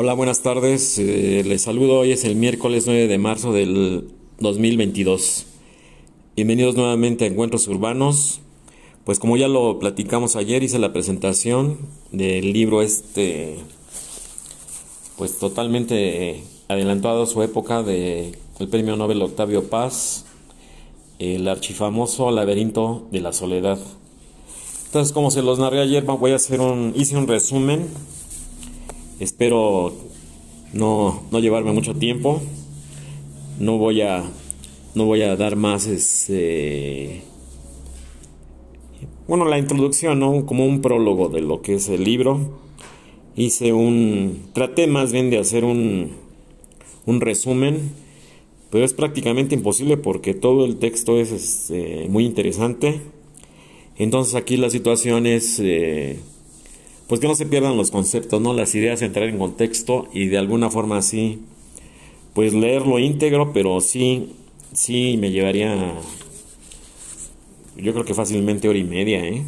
Hola, buenas tardes. Eh, les saludo. Hoy es el miércoles 9 de marzo del 2022. Bienvenidos nuevamente a Encuentros Urbanos. Pues como ya lo platicamos ayer, hice la presentación del libro este, pues totalmente adelantado a su época de el Premio Nobel Octavio Paz, el archifamoso Laberinto de la Soledad. Entonces, como se los narré ayer, voy a hacer un, hice un resumen Espero no, no llevarme mucho tiempo. No voy a no voy a dar más este bueno, la introducción. Como un prólogo de lo que es el libro. Hice un traté más bien de hacer un un resumen, pero es prácticamente imposible porque todo el texto es este, muy interesante. Entonces aquí la situación es eh, pues que no se pierdan los conceptos, ¿no? Las ideas, entrar en contexto y de alguna forma así, pues leerlo íntegro, pero sí, sí me llevaría, yo creo que fácilmente hora y media, ¿eh?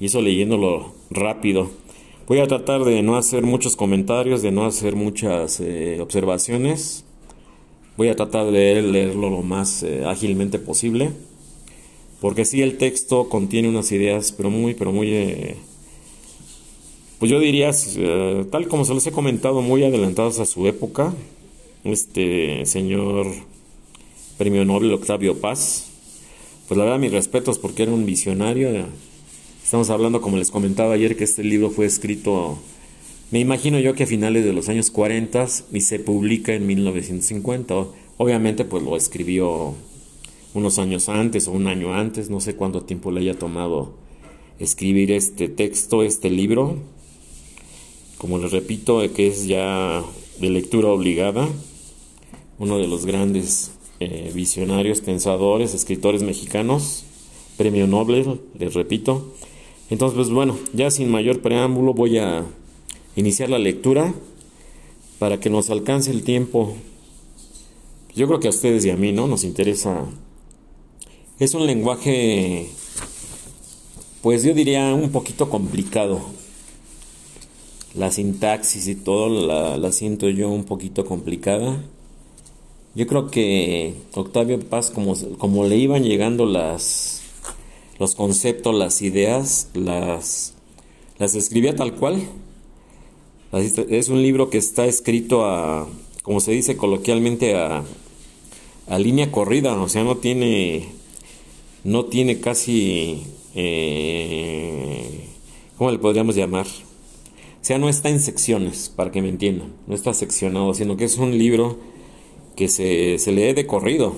Y eso leyéndolo rápido. Voy a tratar de no hacer muchos comentarios, de no hacer muchas eh, observaciones. Voy a tratar de leerlo lo más eh, ágilmente posible. Porque sí, el texto contiene unas ideas, pero muy, pero muy eh, pues yo diría, eh, tal como se los he comentado, muy adelantados a su época, este señor premio Nobel Octavio Paz, pues la verdad mis respetos porque era un visionario. Estamos hablando, como les comentaba ayer, que este libro fue escrito, me imagino yo que a finales de los años 40 y se publica en 1950. Obviamente pues lo escribió unos años antes o un año antes, no sé cuánto tiempo le haya tomado escribir este texto, este libro como les repito, que es ya de lectura obligada, uno de los grandes eh, visionarios, pensadores, escritores mexicanos, premio Nobel, les repito. Entonces, pues bueno, ya sin mayor preámbulo voy a iniciar la lectura para que nos alcance el tiempo. Yo creo que a ustedes y a mí, ¿no? Nos interesa. Es un lenguaje, pues yo diría un poquito complicado la sintaxis y todo la, siento yo un poquito complicada. Yo creo que Octavio Paz, como, como le iban llegando las, los conceptos, las ideas, las, las escribía tal cual. Es un libro que está escrito a, como se dice coloquialmente, a, a línea corrida, o sea, no tiene, no tiene casi, eh, ¿cómo le podríamos llamar? O sea, no está en secciones, para que me entiendan. No está seccionado, sino que es un libro que se, se lee de corrido.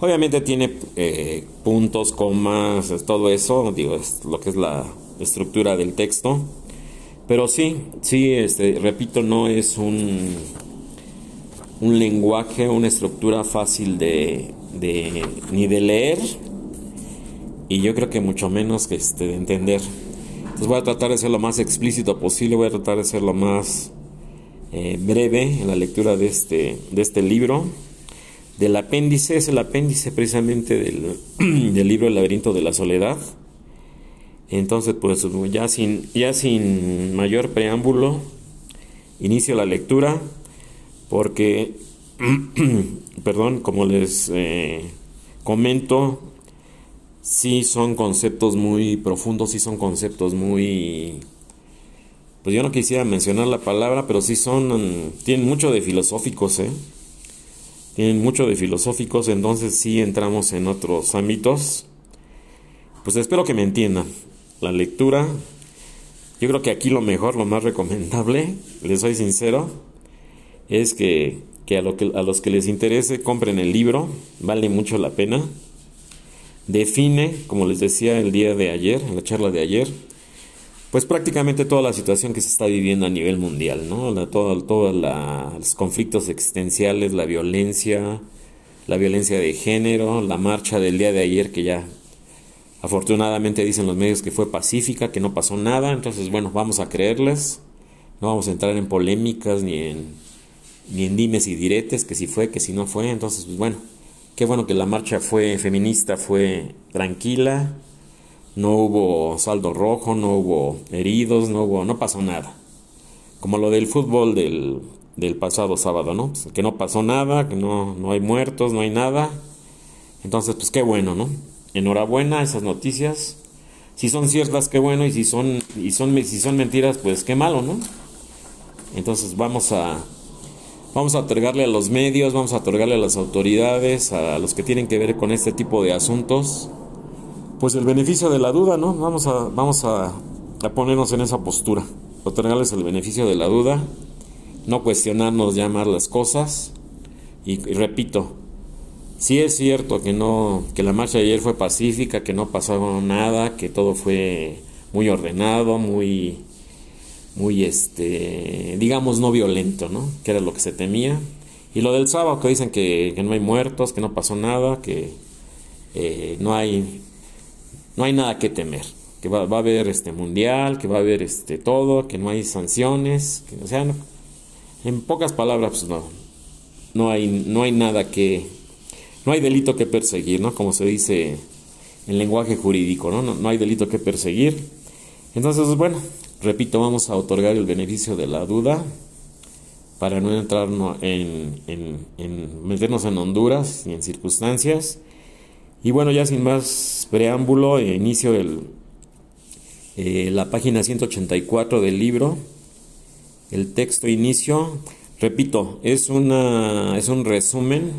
Obviamente tiene eh, puntos, comas, todo eso, digo, es lo que es la estructura del texto. Pero sí, sí, este, repito, no es un, un lenguaje, una estructura fácil de, de, ni de leer y yo creo que mucho menos que este, de entender voy a tratar de ser lo más explícito posible, voy a tratar de ser lo más eh, breve en la lectura de este, de este libro. Del apéndice, es el apéndice precisamente del, del libro El laberinto de la soledad. Entonces, pues ya sin, ya sin mayor preámbulo, inicio la lectura porque, perdón, como les eh, comento, sí son conceptos muy profundos, sí son conceptos muy... Pues yo no quisiera mencionar la palabra, pero sí son... tienen mucho de filosóficos, ¿eh? Tienen mucho de filosóficos, entonces sí entramos en otros ámbitos. Pues espero que me entiendan. La lectura, yo creo que aquí lo mejor, lo más recomendable, les soy sincero, es que, que, a, lo que a los que les interese compren el libro, vale mucho la pena define, como les decía el día de ayer, en la charla de ayer, pues prácticamente toda la situación que se está viviendo a nivel mundial, ¿no? todos los conflictos existenciales, la violencia, la violencia de género, la marcha del día de ayer que ya afortunadamente dicen los medios que fue pacífica, que no pasó nada, entonces bueno, vamos a creerles, no vamos a entrar en polémicas ni en, ni en dimes y diretes, que si fue, que si no fue, entonces pues bueno, Qué bueno que la marcha fue feminista, fue tranquila, no hubo saldo rojo, no hubo heridos, no hubo, no pasó nada. como lo del fútbol del, del pasado sábado, ¿no? Pues, que no pasó nada, que no, no hay muertos, no hay nada. Entonces, pues qué bueno, ¿no? Enhorabuena esas noticias. Si son ciertas, qué bueno, y si son, y son, si son mentiras, pues qué malo, ¿no? Entonces vamos a, vamos a otorgarle a los medios, vamos a otorgarle a las autoridades, a los que tienen que ver con este tipo de asuntos, pues el beneficio de la duda, ¿no? Vamos a, vamos a, ponernos en esa postura, otorgarles el beneficio de la duda, no cuestionarnos, llamar las cosas, y, repito, Sí es cierto que no, que la marcha de ayer fue pacífica, que no pasó nada, que todo fue muy ordenado, muy, muy este, digamos no violento, ¿no? Que era lo que se temía. Y lo del sábado que dicen que, no hay muertos, que no pasó nada, que eh, no hay, no hay nada que temer, que va, a haber este mundial, que va a haber este todo, que no hay sanciones, o sea, en pocas palabras, pues no, no hay, no hay nada que no hay delito que perseguir, ¿no? Como se dice en lenguaje jurídico, ¿no? No, hay delito que perseguir. Entonces, bueno, repito, vamos a otorgar el beneficio de la duda para no entrar en, meternos en Honduras y en circunstancias. Y bueno, ya sin más preámbulo, eh, inicio el, eh, la página 184 del libro, el texto inicio. Repito, es, una, es un resumen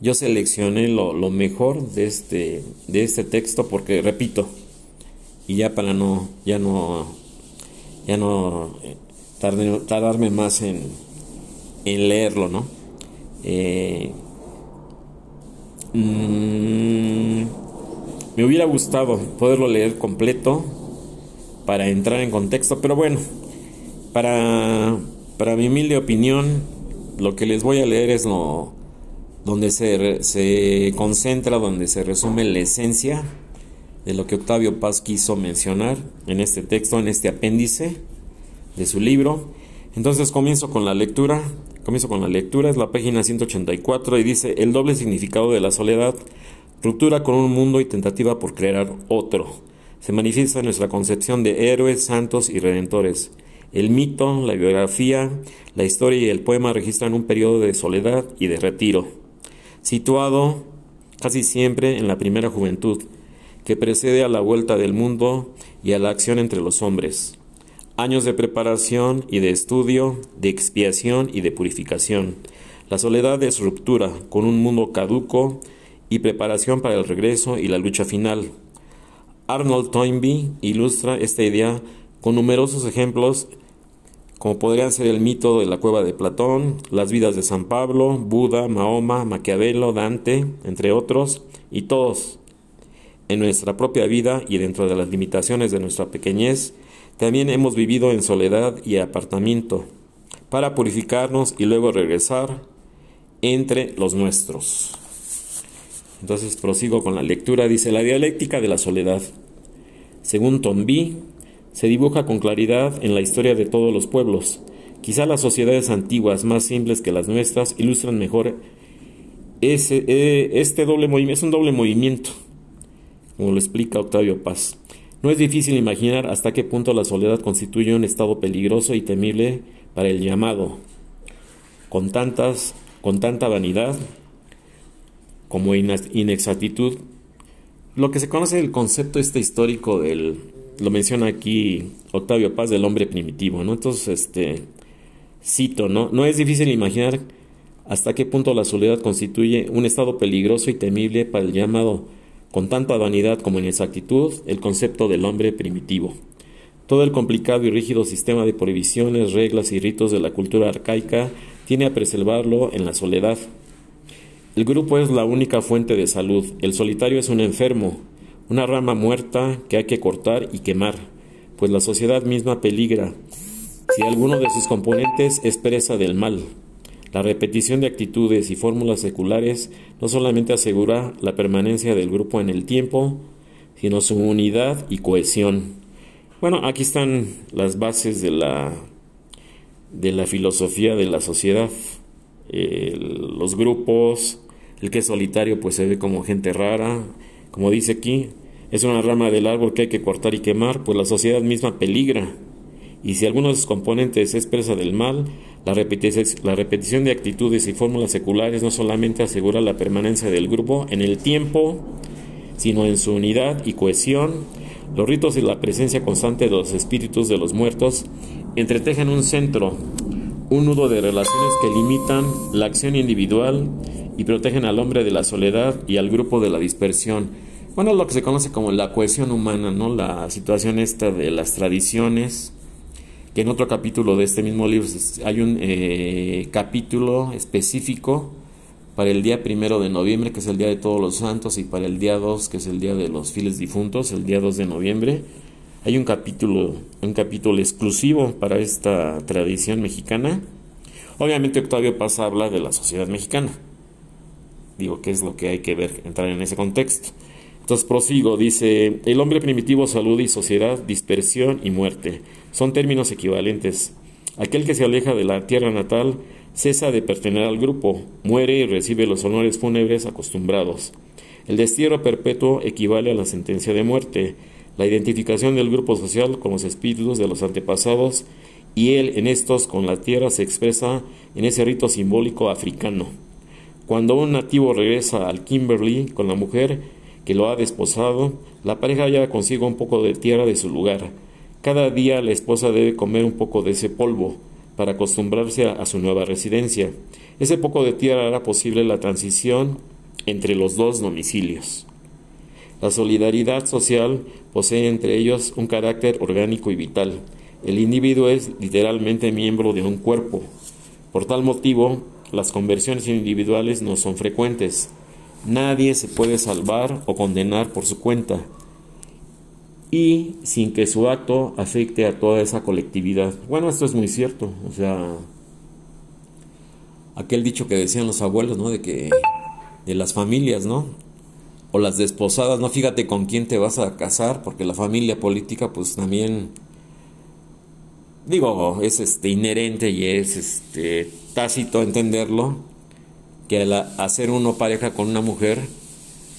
yo seleccioné lo, mejor de este, de este texto porque, repito, y ya para no, ya no, ya no eh, tardarme más en, leerlo, ¿no? Eh, mm, me hubiera gustado poderlo leer completo para entrar en contexto, pero bueno, para, para mi humilde opinión, lo que les voy a leer es lo, donde se, se concentra, donde se resume la esencia de lo que Octavio Paz quiso mencionar en este texto, en este apéndice de su libro. Entonces comienzo con la lectura. Comienzo con la lectura, es la página 184 y dice el doble significado de la soledad, ruptura con un mundo y tentativa por crear otro. Se manifiesta en nuestra concepción de héroes, santos y redentores. El mito, la biografía, la historia y el poema registran un periodo de soledad y de retiro situado casi siempre en la primera juventud, que precede a la vuelta del mundo y a la acción entre los hombres. Años de preparación y de estudio, de expiación y de purificación. La soledad es ruptura con un mundo caduco y preparación para el regreso y la lucha final. Arnold Toynbee ilustra esta idea con numerosos ejemplos como podrían ser el mito de la cueva de Platón, las vidas de San Pablo, Buda, Mahoma, Maquiavelo, Dante, entre otros, y todos. En nuestra propia vida y dentro de las limitaciones de nuestra pequeñez, también hemos vivido en soledad y apartamiento, para purificarnos y luego regresar entre los nuestros. Entonces prosigo con la lectura, dice la dialéctica de la soledad. Según Tombi, se dibuja con claridad en la historia de todos los pueblos. Quizá las sociedades antiguas, más simples que las nuestras, ilustran mejor ese, e, este doble movimiento. Es un doble movimiento, como lo explica Octavio Paz. No es difícil imaginar hasta qué punto la soledad constituye un estado peligroso y temible para el llamado, con, tantas, con tanta vanidad como inexactitud. Lo que se conoce el concepto este histórico del lo menciona aquí Octavio Paz del hombre primitivo, ¿no? Entonces, este, cito, ¿no? No es difícil imaginar hasta qué punto la soledad constituye un estado peligroso y temible para el llamado, con tanta vanidad como inexactitud, el concepto del hombre primitivo. Todo el complicado y rígido sistema de prohibiciones, reglas y ritos de la cultura arcaica tiene a preservarlo en la soledad. El grupo es la única fuente de salud, el solitario es un enfermo, una rama muerta que hay que cortar y quemar, pues la sociedad misma peligra si alguno de sus componentes es presa del mal. La repetición de actitudes y fórmulas seculares no solamente asegura la permanencia del grupo en el tiempo, sino su unidad y cohesión. Bueno, aquí están las bases de la, de la filosofía de la sociedad. los grupos, el que es solitario pues se ve como gente rara, como dice aquí, es una rama del árbol que hay que cortar y quemar, pues la sociedad misma peligra. y si alguno de sus componentes es presa del mal, la repetición, de actitudes y fórmulas seculares no solamente asegura la permanencia del grupo en el tiempo, sino en su unidad y cohesión. Los ritos y la presencia constante de los espíritus de los muertos entretejen un centro, un nudo de relaciones que limitan la acción individual y protegen al hombre de la soledad y al grupo de la dispersión. Bueno, lo que se conoce como la cohesión humana, ¿no? La situación esta de las tradiciones, que en otro capítulo de este mismo libro hay un eh, capítulo específico para el día primero de noviembre, que es el día de todos los santos, y para el día 2, que es el día de los fieles difuntos, el día 2 de noviembre. Hay un capítulo, un capítulo exclusivo para esta tradición mexicana. Obviamente Octavio Paz habla de la sociedad mexicana. Digo, ¿qué es lo que hay que ver, entrar en ese contexto? Entonces prosigo, dice, el hombre primitivo, salud y sociedad, dispersión y muerte. Son términos equivalentes. Aquel que se aleja de la tierra natal cesa de pertenecer al grupo, muere y recibe los honores fúnebres acostumbrados. El destierro perpetuo equivale a la sentencia de muerte, la identificación del grupo social con los espíritus de los antepasados y él en estos con la tierra se expresa en ese rito simbólico africano. Cuando un nativo regresa al Kimberley con la mujer que lo ha desposado, la pareja lleva consigo un poco de tierra de su lugar. Cada día la esposa debe comer un poco de ese polvo para acostumbrarse a, su nueva residencia. Ese poco de tierra hará posible la transición entre los dos domicilios. La solidaridad social posee entre ellos un carácter orgánico y vital. El individuo es literalmente miembro de un cuerpo. Por tal motivo, las conversiones individuales no son frecuentes. Nadie se puede salvar o condenar por su cuenta y sin que su acto afecte a toda esa colectividad. Bueno, esto es muy cierto, o sea, aquel dicho que decían los abuelos, ¿no? De que de las familias, ¿no? O las desposadas, no fíjate con quién te vas a casar, porque la familia política pues también digo, es este inherente y es este tácito entenderlo que al hacer uno pareja con una mujer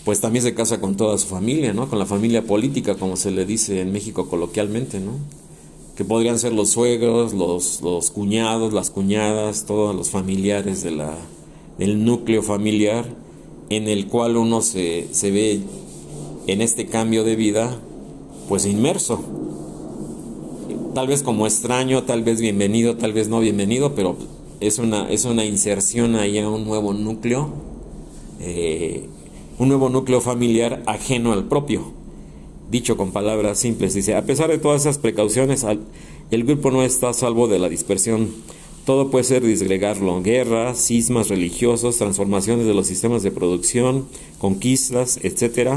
pues también se casa con toda su familia, ¿no? Con la familia política, como se le dice en México coloquialmente, ¿no? Que podrían ser los suegros, los, cuñados, las cuñadas, todos los familiares del núcleo familiar en el cual uno se, se ve en este cambio de vida, pues inmerso. Tal vez como extraño, tal vez bienvenido, tal vez no bienvenido, pero es una, es una inserción ahí a un nuevo núcleo. Eh, un nuevo núcleo familiar ajeno al propio. Dicho con palabras simples, dice, a pesar de todas esas precauciones, el grupo no está a salvo de la dispersión. Todo puede ser disgregarlo, guerras, sismas religiosos, transformaciones de los sistemas de producción, conquistas, etc.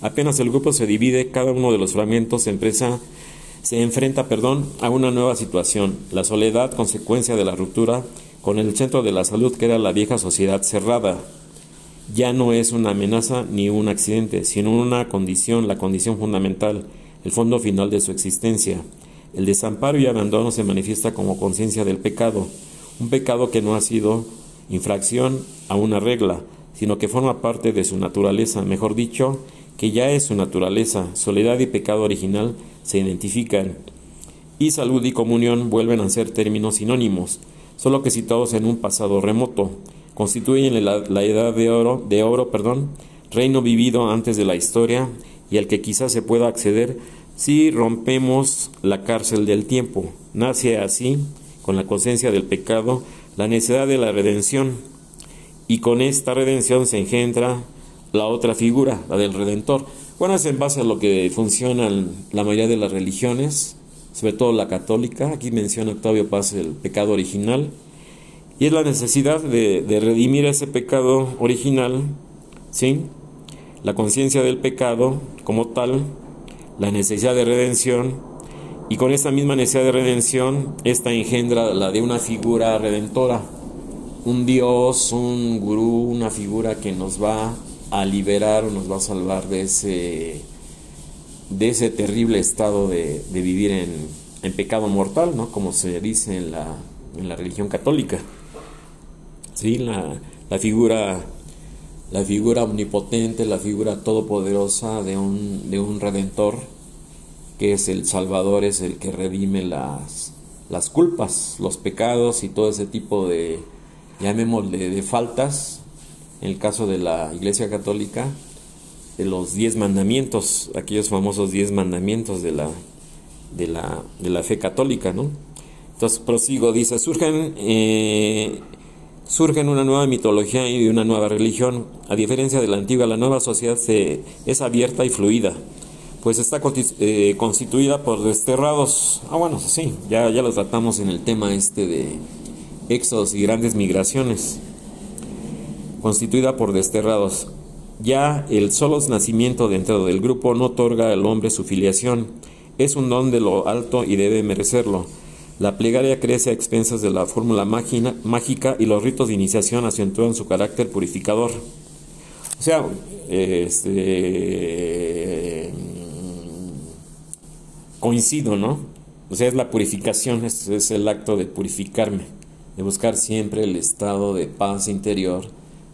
Apenas el grupo se divide, cada uno de los fragmentos empresa se enfrenta, perdón, a una nueva situación, la soledad consecuencia de la ruptura con el centro de la salud que era la vieja sociedad cerrada, ya no es una amenaza ni un accidente, sino una condición, la condición fundamental, el fondo final de su existencia. El desamparo y abandono se manifiesta como conciencia del pecado, un pecado que no ha sido infracción a una regla, sino que forma parte de su naturaleza, mejor dicho, que ya es su naturaleza. Soledad y pecado original se identifican, y salud y comunión vuelven a ser términos sinónimos, solo que situados en un pasado remoto constituyen la, edad de oro, de oro, perdón, reino vivido antes de la historia y al que quizás se pueda acceder si rompemos la cárcel del tiempo. Nace así, con la conciencia del pecado, la necesidad de la redención y con esta redención se engendra la otra figura, la del Redentor. Bueno, es en base a lo que funcionan la mayoría de las religiones, sobre todo la católica. Aquí menciona Octavio Paz el pecado original y es la necesidad de, redimir ese pecado original, ¿sí? La conciencia del pecado como tal, la necesidad de redención, y con esta misma necesidad de redención, esta engendra la de una figura redentora, un Dios, un gurú, una figura que nos va a liberar o nos va a salvar de ese, de ese terrible estado de, vivir en, en, pecado mortal, ¿no? como se dice en la, en la religión católica. ¿Sí? La, la, figura, la figura omnipotente, la figura todopoderosa de un, de un redentor que es el Salvador, es el que redime las, las culpas, los pecados y todo ese tipo de, llamémosle, de faltas, en el caso de la Iglesia Católica, de los diez mandamientos, aquellos famosos diez mandamientos de la, de la, de la fe católica, ¿no? Entonces prosigo, dice, surgen, eh, surgen una nueva mitología y una nueva religión. A diferencia de la antigua, la nueva sociedad se, es abierta y fluida, pues está eh, constituida por desterrados. Ah, bueno, sí, ya, ya lo tratamos en el tema este de éxodos y grandes migraciones. Constituida por desterrados. Ya el solo nacimiento dentro del grupo no otorga al hombre su filiación. Es un don de lo alto y debe merecerlo. La plegaria crece a expensas de la fórmula mágica y los ritos de iniciación acentúan su carácter purificador. O sea, este, coincido, ¿no? O sea, es la purificación, es, el acto de purificarme, de buscar siempre el estado de paz interior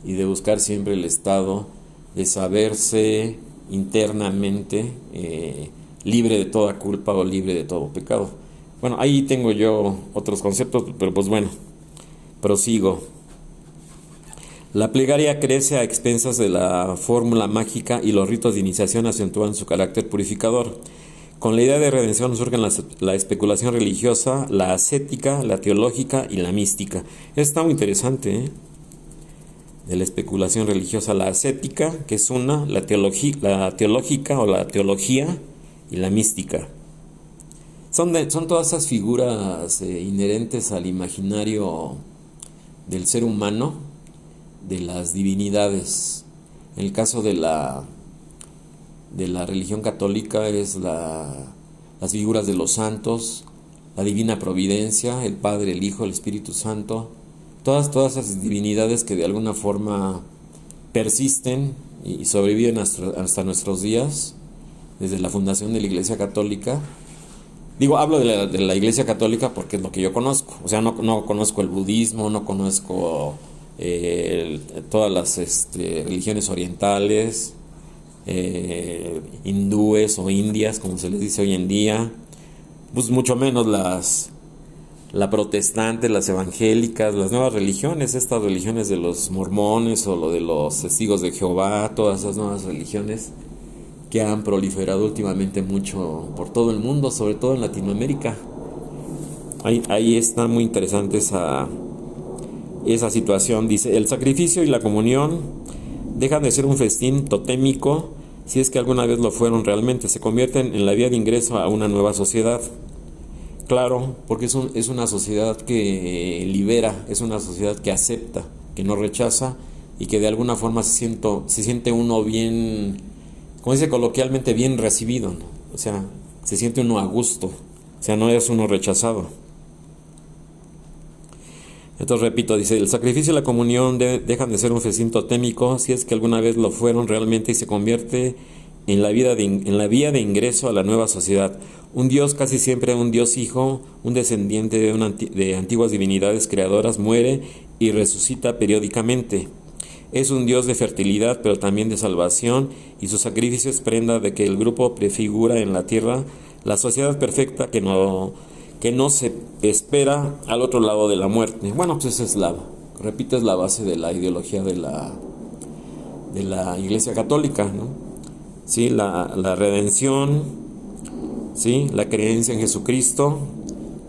y de buscar siempre el estado de saberse internamente eh, libre de toda culpa o libre de todo pecado. Bueno, ahí tengo yo otros conceptos, pero pues bueno, prosigo. La plegaria crece a expensas de la fórmula mágica y los ritos de iniciación acentúan su carácter purificador. Con la idea de redención surgen la, especulación religiosa, la ascética, la teológica y la mística. Está muy interesante, ¿eh? De la especulación religiosa, la ascética, que es una, la, la teológica o la teología y la mística. Son, son todas esas figuras eh, inherentes al imaginario del ser humano, de las divinidades. En el caso de la, de la religión católica es la, las figuras de los santos, la divina providencia, el Padre, el Hijo, el Espíritu Santo, todas, todas esas divinidades que de alguna forma persisten y sobreviven hasta, hasta nuestros días, desde la fundación de la Iglesia Católica, Digo, hablo de la, Iglesia Católica porque es lo que yo conozco. O sea, no, no conozco el budismo, no conozco eh, todas las este, religiones orientales, eh, hindúes o indias, como se les dice hoy en día. Pues mucho menos las la protestante, las evangélicas, las nuevas religiones, estas religiones de los mormones o lo de los testigos de Jehová, todas esas nuevas religiones que han proliferado últimamente mucho por todo el mundo, sobre todo en Latinoamérica. Ahí, ahí está muy interesante esa, esa situación. Dice, el sacrificio y la comunión dejan de ser un festín totémico, si es que alguna vez lo fueron realmente, se convierten en la vía de ingreso a una nueva sociedad. Claro, porque es, es una sociedad que libera, es una sociedad que acepta, que no rechaza y que de alguna forma se, siento, se siente uno bien como dice coloquialmente, bien recibido, o sea, se siente uno a gusto, o sea, no es uno rechazado. Entonces repito, dice, el sacrificio y la comunión dejan de ser un festín totémico si es que alguna vez lo fueron realmente y se convierte en la, vida en la vía de ingreso a la nueva sociedad. Un Dios casi siempre un Dios hijo, un descendiente de, de antiguas divinidades creadoras, muere y resucita periódicamente. Es un Dios de fertilidad, pero también de salvación, y su sacrificio es prenda de que el grupo prefigura en la tierra la sociedad perfecta que no, que no se espera al otro lado de la muerte. Bueno, pues esa es la, repito, es la base de la ideología de la, de la Iglesia Católica, ¿no? Sí, la, la redención, sí, la creencia en Jesucristo,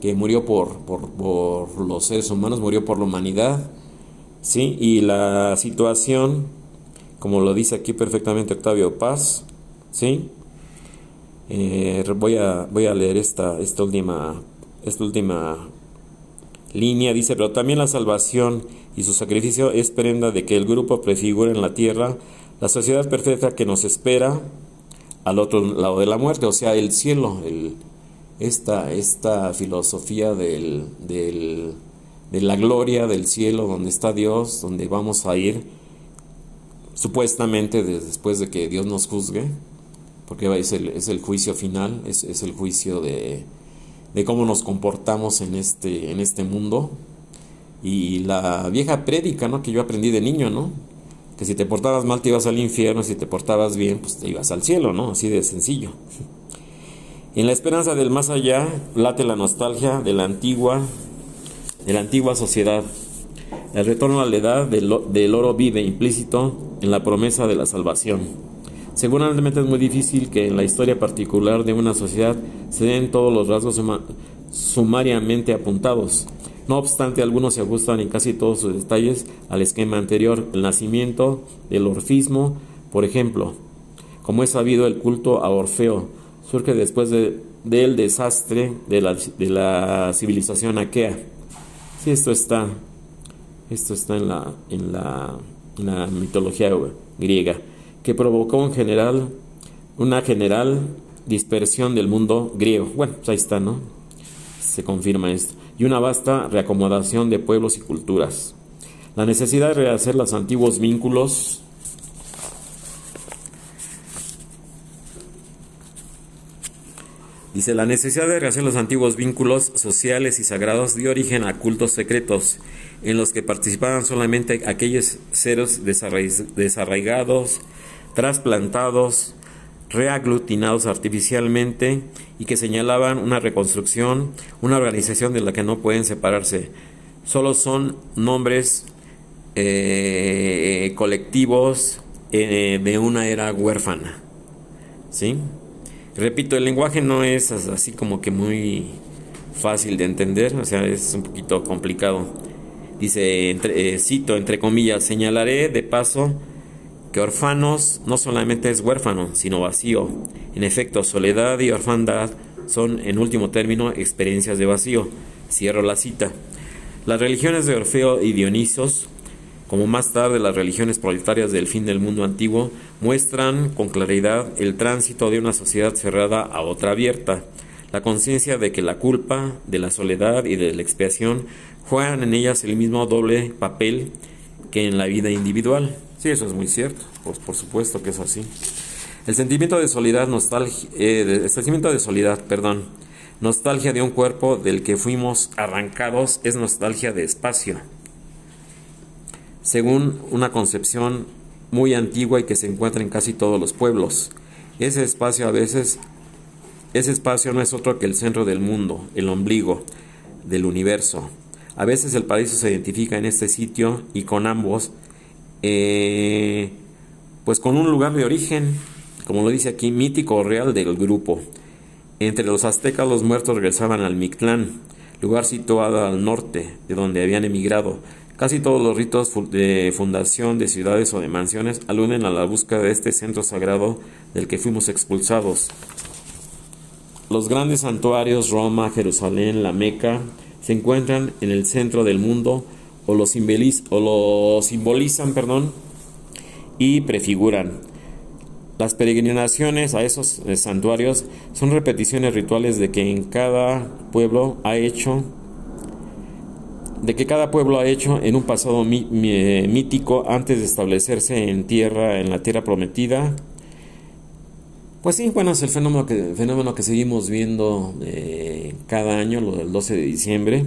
que murió por, por, por los seres humanos, murió por la humanidad, ¿sí? Y la situación, como lo dice aquí perfectamente Octavio Paz, ¿sí? Eh, voy, a, voy a leer esta, esta, última, esta última línea, dice, pero también la salvación y su sacrificio es prenda de que el grupo prefigure en la tierra la sociedad perfecta que nos espera al otro lado de la muerte, o sea, el cielo, el, esta, esta filosofía del, del de la gloria del cielo donde está Dios, donde vamos a ir supuestamente después de que Dios nos juzgue, porque es el, es el juicio final, es, es el juicio de, de, cómo nos comportamos en este, en este mundo. Y la vieja prédica, ¿no? Que yo aprendí de niño, ¿no? Que si te portabas mal te ibas al infierno, si te portabas bien, pues te ibas al cielo, ¿no? Así de sencillo. En la esperanza del más allá late la nostalgia de la antigua, de la antigua sociedad. El retorno a la edad del, oro vive implícito en la promesa de la salvación. Seguramente es muy difícil que en la historia particular de una sociedad se den todos los rasgos sumariamente apuntados. No obstante, algunos se ajustan en casi todos sus detalles al esquema anterior. El nacimiento del orfismo, por ejemplo, como es sabido, el culto a Orfeo surge después del desastre de la, civilización aquea. Sí, esto está, esto está en la, en la, mitología griega, que provocó en general, una general dispersión del mundo griego. Bueno, pues ahí está, ¿no? Se confirma esto. Y una vasta reacomodación de pueblos y culturas. La necesidad de rehacer los antiguos vínculos Dice, la necesidad de rehacer los antiguos vínculos sociales y sagrados dio origen a cultos secretos, en los que participaban solamente aquellos seres desarraigados, trasplantados, reaglutinados artificialmente y que señalaban una reconstrucción, una organización de la que no pueden separarse. Solo son nombres eh, colectivos eh, de una era huérfana. ¿Sí? Repito, el lenguaje no es así como que muy fácil de entender, o sea, es un poquito complicado. Dice, entre, eh, cito, entre comillas, señalaré de paso que orfanos no solamente es huérfano, sino vacío. En efecto, soledad y orfandad son, en último término, experiencias de vacío. Cierro la cita. Las religiones de Orfeo y Dionisos como más tarde las religiones proletarias del fin del mundo antiguo, muestran con claridad el tránsito de una sociedad cerrada a otra abierta, la conciencia de que la culpa, de la soledad y de la expiación juegan en ellas el mismo doble papel que en la vida individual. Sí, eso es muy cierto, pues por supuesto que es así. El sentimiento de soledad, nostalgia, eh, el sentimiento de soledad, perdón, nostalgia de un cuerpo del que fuimos arrancados es nostalgia de espacio según una concepción muy antigua y que se encuentra en casi todos los pueblos. Ese espacio a veces, ese espacio no es otro que el centro del mundo, el ombligo del universo. A veces el paraíso se identifica en este sitio y con ambos, eh, pues con un lugar de origen, como lo dice aquí, mítico o real del grupo. Entre los aztecas los muertos regresaban al Mictlán, lugar situado al norte, de donde habían emigrado, Casi todos los ritos de fundación de ciudades o de mansiones aluden a la búsqueda de este centro sagrado del que fuimos expulsados. Los grandes santuarios, Roma, Jerusalén, la Meca, se encuentran en el centro del mundo o lo, simbolizan perdón, y prefiguran. Las peregrinaciones a esos eh, santuarios son repeticiones rituales de que en cada pueblo ha hecho de que cada pueblo ha hecho en un pasado eh, mítico antes de establecerse en tierra, en la tierra prometida. Pues sí, bueno, es el fenómeno que, fenómeno que seguimos viendo eh, cada año, lo del 12 de diciembre.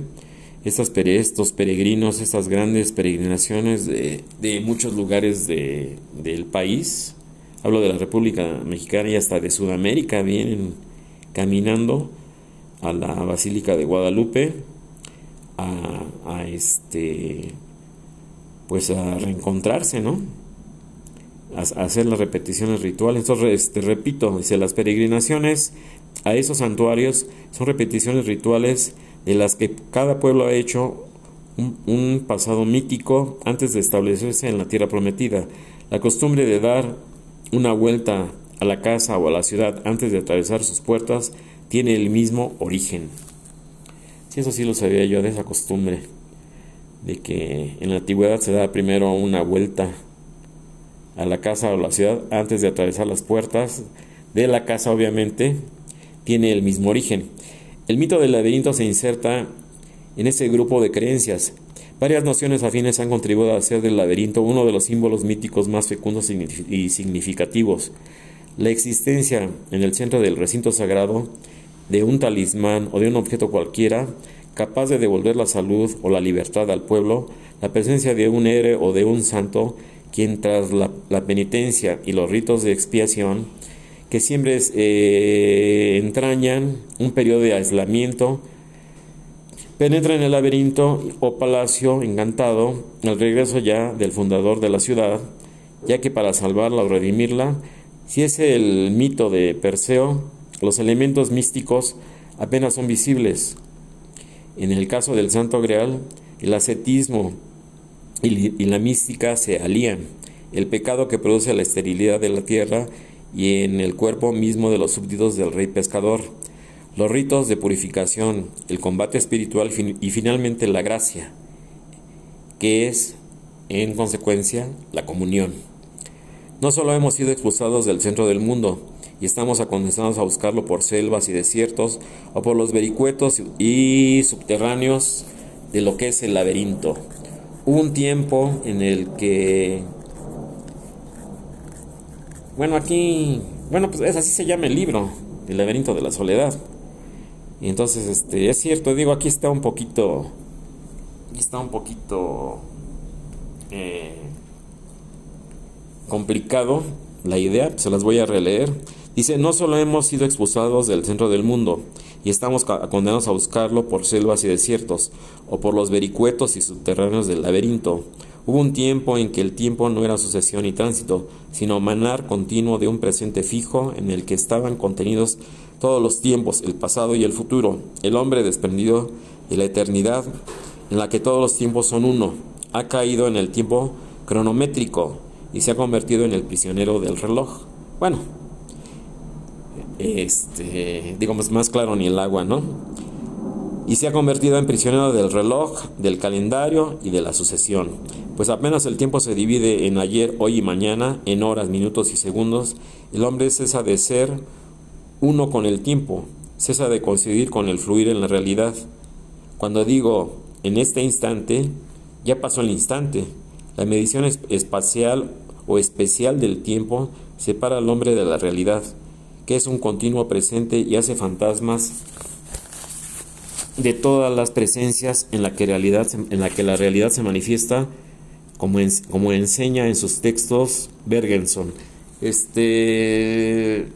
Estas, estos peregrinos, estas grandes peregrinaciones de, muchos lugares de, del país, hablo de la República Mexicana y hasta de Sudamérica, vienen caminando a la Basílica de Guadalupe a, este pues a reencontrarse, ¿no? A, hacer las repeticiones rituales. Entonces, este, repito, dice, las peregrinaciones a esos santuarios son repeticiones rituales de las que cada pueblo ha hecho un, un, pasado mítico antes de establecerse en la tierra prometida. La costumbre de dar una vuelta a la casa o a la ciudad antes de atravesar sus puertas tiene el mismo origen. Sí, eso sí lo sabía yo de esa costumbre, de que en la antigüedad se da primero una vuelta a la casa o la ciudad antes de atravesar las puertas de la casa, obviamente, tiene el mismo origen. El mito del laberinto se inserta en ese grupo de creencias. Varias nociones afines han contribuido a hacer del laberinto uno de los símbolos míticos más fecundos y significativos. La existencia en el centro del recinto sagrado de un talismán o de un objeto cualquiera capaz de devolver la salud o la libertad al pueblo, la presencia de un héroe o de un santo, quien tras la, penitencia y los ritos de expiación que siempre eh, entrañan un periodo de aislamiento, penetra en el laberinto o palacio encantado al regreso ya del fundador de la ciudad, ya que para salvarla o redimirla, si es el mito de Perseo, los elementos místicos apenas son visibles. En el caso del Santo Grial, el ascetismo y la mística se alían. El pecado que produce la esterilidad de la tierra y en el cuerpo mismo de los súbditos del rey pescador. Los ritos de purificación, el combate espiritual y finalmente la gracia, que es, en consecuencia, la comunión. No solo hemos sido expulsados del centro del mundo y estamos acondicionados a buscarlo por selvas y desiertos o por los vericuetos y subterráneos de lo que es el laberinto. Un tiempo en el que bueno, aquí, bueno, pues es así se llama el libro, El laberinto de la soledad. Y entonces, este, es cierto, digo, aquí está un poquito, aquí está un poquito eh, complicado la idea, se las voy a releer. Dice, no solo hemos sido expulsados del centro del mundo y estamos condenados a buscarlo por selvas y desiertos, o por los vericuetos y subterráneos del laberinto, Hubo un tiempo en que el tiempo no era sucesión y tránsito, sino manar continuo de un presente fijo en el que estaban contenidos todos los tiempos, el pasado y el futuro. El hombre desprendido de la eternidad, en la que todos los tiempos son uno, ha caído en el tiempo cronométrico y se ha convertido en el prisionero del reloj. Bueno, este, digamos más claro ni el agua, ¿no? Y se ha convertido en prisionero del reloj, del calendario y de la sucesión pues apenas el tiempo se divide en ayer, hoy y mañana, en horas, minutos y segundos, el hombre cesa de ser uno con el tiempo, cesa de coincidir con el fluir en la realidad. Cuando digo en este instante, ya pasó el instante. La medición espacial o especial del tiempo separa al hombre de la realidad, que es un continuo presente y hace fantasmas de todas las presencias en la que, realidad, en la, que la realidad se manifiesta como, enseña en sus textos Bergenson. Este,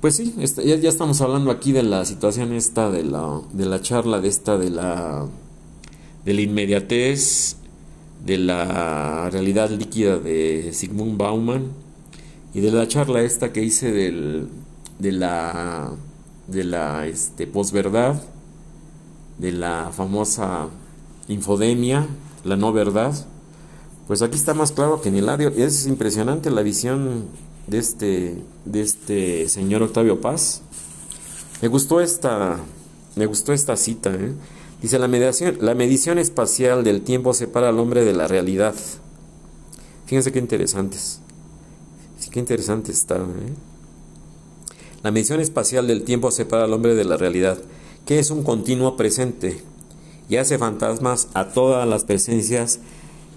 pues sí, este, ya, estamos hablando aquí de la situación esta de la, de la charla de esta de la de la inmediatez de la realidad líquida de Sigmund Bauman y de la charla esta que hice del, de la de la este, posverdad de la famosa infodemia la no verdad, pues aquí está más claro que en el audio. Es impresionante la visión de este, de este señor Octavio Paz. Me gustó esta, me gustó esta cita. ¿eh? Dice, la medición, la medición espacial del tiempo separa al hombre de la realidad. Fíjense qué interesantes. Qué interesante está. ¿eh? La medición espacial del tiempo separa al hombre de la realidad, que es un continuo presente y hace fantasmas a todas las presencias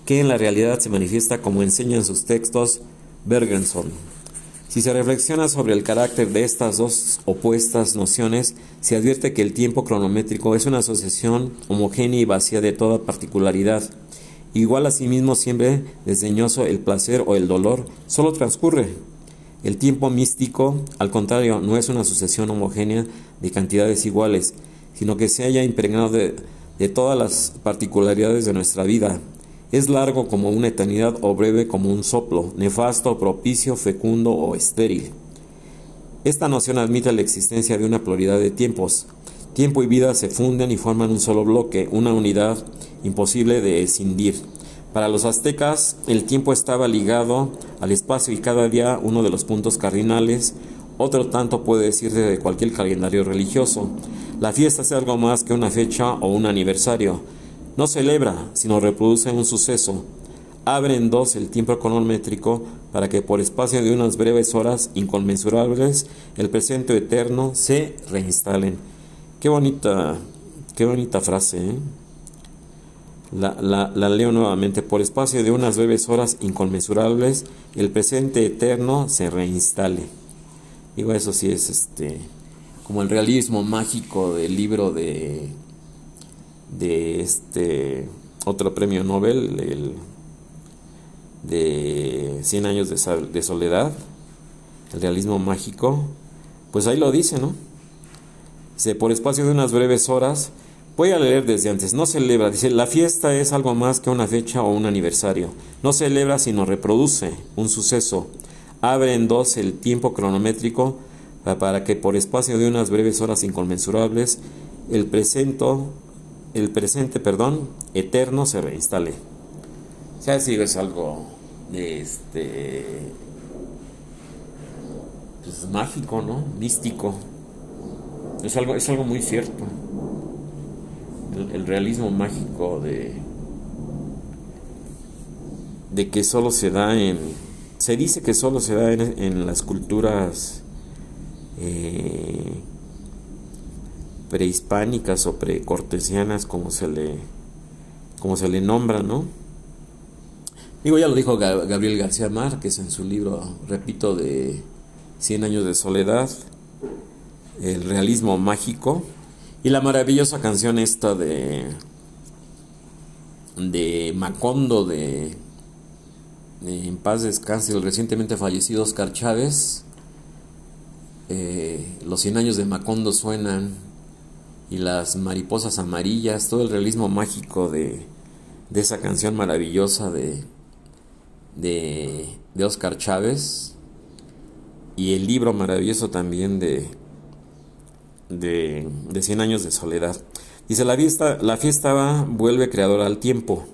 que en la realidad se manifiesta como enseña en sus textos Bergenson. Si se reflexiona sobre el carácter de estas dos opuestas nociones, se advierte que el tiempo cronométrico es una asociación homogénea y vacía de toda particularidad. Igual a sí mismo siempre desdeñoso el placer o el dolor, solo transcurre. El tiempo místico, al contrario, no es una sucesión homogénea de cantidades iguales, sino que se haya impregnado de todas las particularidades de nuestra vida. Es largo como una eternidad o breve como un soplo, nefasto, propicio, fecundo o estéril. Esta noción admite la existencia de una pluralidad de tiempos. Tiempo y vida se funden y forman un solo bloque, una unidad imposible de escindir. Para los aztecas, el tiempo estaba ligado al espacio y cada día uno de los puntos cardinales. Otro tanto puede decirse de cualquier calendario religioso. La fiesta es algo más que una fecha o un aniversario. No celebra, sino reproduce un suceso. Abre en dos el tiempo cronométrico para que por espacio de unas breves horas inconmensurables el presente eterno se reinstalen. Qué bonita, qué bonita frase. ¿eh? La, leo nuevamente. Por espacio de unas breves horas inconmensurables el presente eterno se reinstale. Digo, eso sí es este como el realismo mágico del libro de, de este otro premio Nobel, el de 100 años de, soledad, el realismo mágico, pues ahí lo dice, ¿no? Dice, por espacio de unas breves horas, voy a leer desde antes, no celebra, dice, la fiesta es algo más que una fecha o un aniversario, no celebra sino reproduce un suceso, abre en dos el tiempo cronométrico para que por espacio de unas breves horas inconmensurables el presento, el presente, perdón, eterno se reinstale. Sea, si es algo este pues mágico, ¿no? Místico. Es algo, es algo muy cierto. El, realismo mágico de de que solo se da en se dice que solo se da en, las culturas eh, prehispánicas o precortesianas como se le como se le nombra, ¿no? Digo, ya lo dijo Gabriel García Márquez en su libro, repito, de Cien años de soledad, el realismo mágico y la maravillosa canción esta de de Macondo de, En paz descanse el recientemente fallecido Oscar Chávez. Eh, los cien años de Macondo suenan y las mariposas amarillas, todo el realismo mágico de, de esa canción maravillosa de de, de Oscar Chávez y el libro maravilloso también de, de, de Cien años de soledad. Dice, la fiesta, la fiesta va, vuelve creadora al tiempo.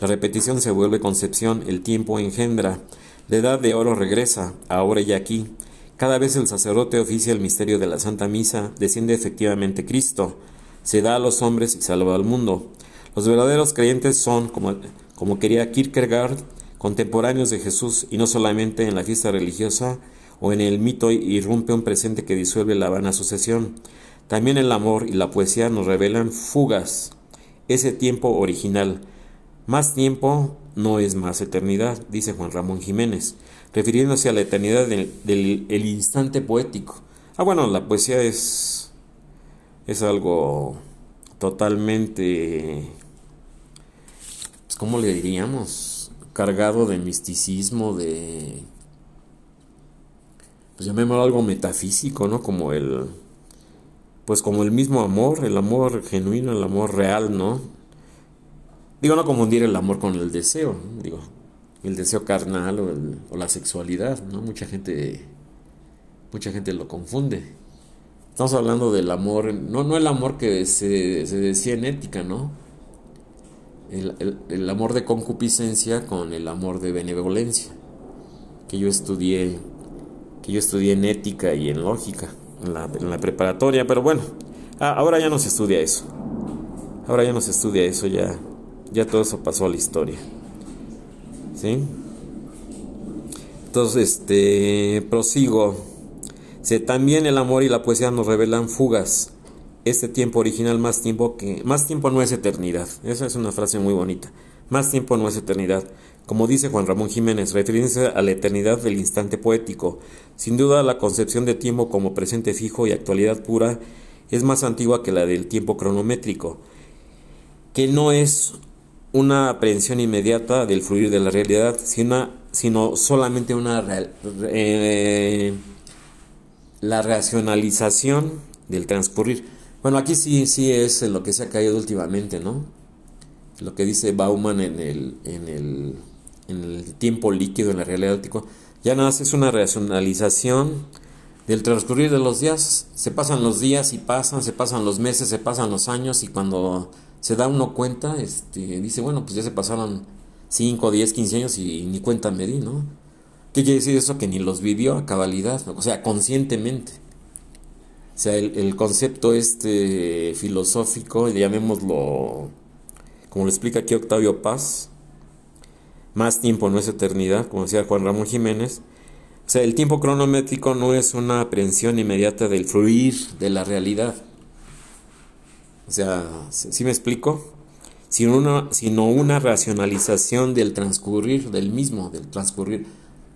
La repetición se vuelve concepción, el tiempo engendra. La edad de oro regresa, ahora y aquí. Cada vez el sacerdote oficia el misterio de la Santa Misa, desciende efectivamente Cristo, se da a los hombres y salva al mundo. Los verdaderos creyentes son, como, como quería Kierkegaard, contemporáneos de Jesús y no solamente en la fiesta religiosa o en el mito irrumpe un presente que disuelve la vana sucesión. También el amor y la poesía nos revelan fugas, ese tiempo original. Más tiempo no es más eternidad, dice Juan Ramón Jiménez, refiriéndose a la eternidad del, instante poético. Ah, bueno, la poesía es, es algo totalmente, pues, ¿cómo le diríamos? cargado de misticismo, de, pues llamémoslo algo metafísico, ¿no? Como el, pues como el mismo amor, el amor genuino, el amor real, ¿no? Digo, no confundir el amor con el deseo, digo, el deseo carnal o, o, la sexualidad, ¿no? Mucha gente, mucha gente lo confunde. Estamos hablando del amor, no, no el amor que se, se decía en ética, ¿no? el, amor de concupiscencia con el amor de benevolencia, que yo estudié, que yo estudié en ética y en lógica, en la, en la preparatoria, pero bueno, ah, ahora ya no se estudia eso. Ahora ya no se estudia eso, ya, ya todo eso pasó a la historia. ¿Sí? Entonces, este, prosigo. también el amor y la poesía nos revelan fugas este tiempo original más tiempo que más tiempo no es eternidad. Esa es una frase muy bonita. Más tiempo no es eternidad. Como dice Juan Ramón Jiménez, refiriéndose a la eternidad del instante poético. Sin duda la concepción de tiempo como presente fijo y actualidad pura es más antigua que la del tiempo cronométrico, que no es una aprehensión inmediata del fluir de la realidad, sino, sino solamente una eh, la racionalización del transcurrir. Bueno, aquí sí, sí es lo que se ha caído últimamente, ¿no? Lo que dice Bauman en el, en el, en el tiempo líquido, en la realidad ya nada más es una racionalización del transcurrir de los días. Se pasan los días y pasan, se pasan los meses, se pasan los años y cuando se da uno cuenta, este, dice, bueno, pues ya se pasaron 5, 10, 15 años y ni cuenta me di, ¿no? ¿Qué quiere decir eso? Que ni los vivió a cabalidad, o sea, conscientemente. O sea, el, concepto este filosófico, llamémoslo, como lo explica aquí Octavio Paz, más tiempo no es eternidad, como decía Juan Ramón Jiménez. O sea, el tiempo cronométrico no es una aprehensión inmediata del fluir de la realidad. O sea, ¿sí me explico? Sino una, sino una racionalización del transcurrir del mismo, del transcurrir.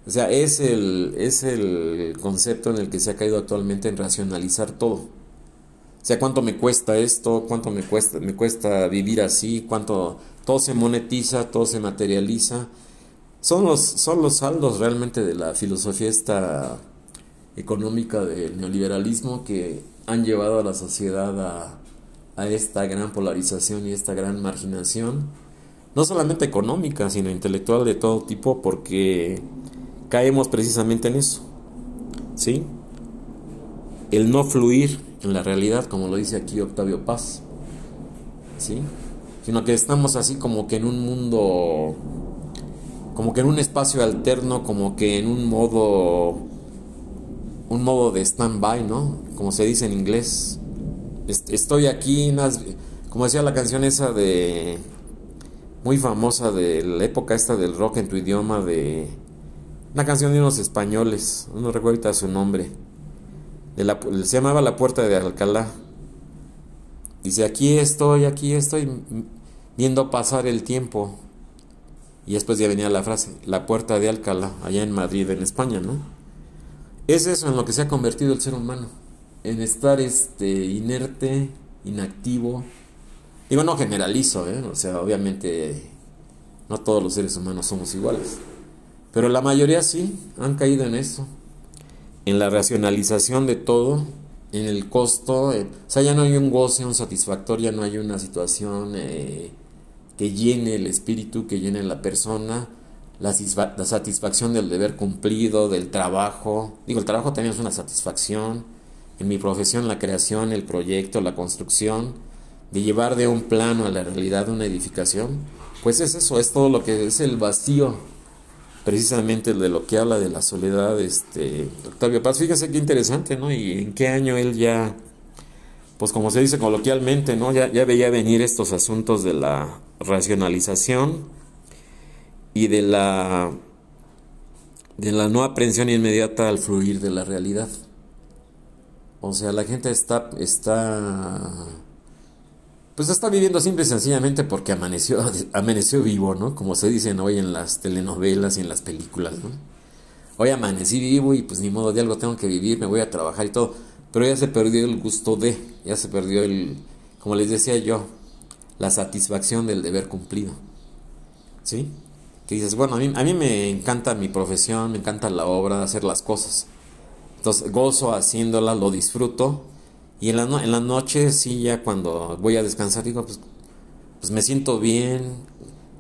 O sea, es el, es el concepto en el que se ha caído actualmente en racionalizar todo. O sea, cuánto me cuesta esto, cuánto me cuesta, me cuesta vivir así, cuánto todo se monetiza, todo se materializa. Son los, son los saldos realmente de la filosofía esta económica del neoliberalismo que han llevado a la sociedad a, a esta gran polarización y esta gran marginación, no solamente económica, sino intelectual de todo tipo, porque caemos precisamente en eso, ¿sí? El no fluir en la realidad, como lo dice aquí Octavio Paz, ¿sí? Sino que estamos así como que en un mundo, como que en un espacio alterno, como que en un modo, un modo de stand-by, ¿no? Como se dice en inglés. Estoy aquí, como decía la canción esa de, muy famosa de la época esta del rock en tu idioma, de una canción de unos españoles, no recuerdo su nombre. se llamaba La Puerta de Alcalá. Dice, aquí estoy, aquí estoy viendo pasar el tiempo. Y después ya venía la frase, La Puerta de Alcalá, allá en Madrid, en España, ¿no? Es eso en lo que se ha convertido el ser humano, en estar este, inerte, inactivo. Digo, no generalizo, ¿eh? O sea, obviamente no todos los seres humanos somos iguales. Pero la mayoría sí han caído en eso, en la racionalización de todo, en el costo. Eh, o sea, ya no hay un goce, un satisfactorio, ya no hay una situación eh, que llene el espíritu, que llene la persona. La, la, satisfacción del deber cumplido, del trabajo. Digo, el trabajo también es una satisfacción. En mi profesión, la creación, el proyecto, la construcción, de llevar de un plano a la realidad una edificación, pues es eso, es todo lo que es el vacío precisamente de lo que habla de la soledad, este, Octavio Paz. Fíjese qué interesante, ¿no? Y en qué año él ya, pues como se dice coloquialmente, ¿no? Ya, veía venir estos asuntos de la racionalización y de la, de la no aprehensión inmediata al fluir de la realidad. O sea, la gente está, está pues está viviendo simple y sencillamente porque amaneció, amaneció vivo, ¿no? Como se dicen hoy en las telenovelas y en las películas, ¿no? Hoy amanecí vivo y pues ni modo de algo tengo que vivir, me voy a trabajar y todo. Pero ya se perdió el gusto de, ya se perdió el, como les decía yo, la satisfacción del deber cumplido. ¿Sí? Que dices, bueno, a mí, a mí me encanta mi profesión, me encanta la obra, hacer las cosas. Entonces gozo haciéndola, lo disfruto, y en la, en la noche, sí, ya cuando voy a descansar, digo, pues, pues me siento bien,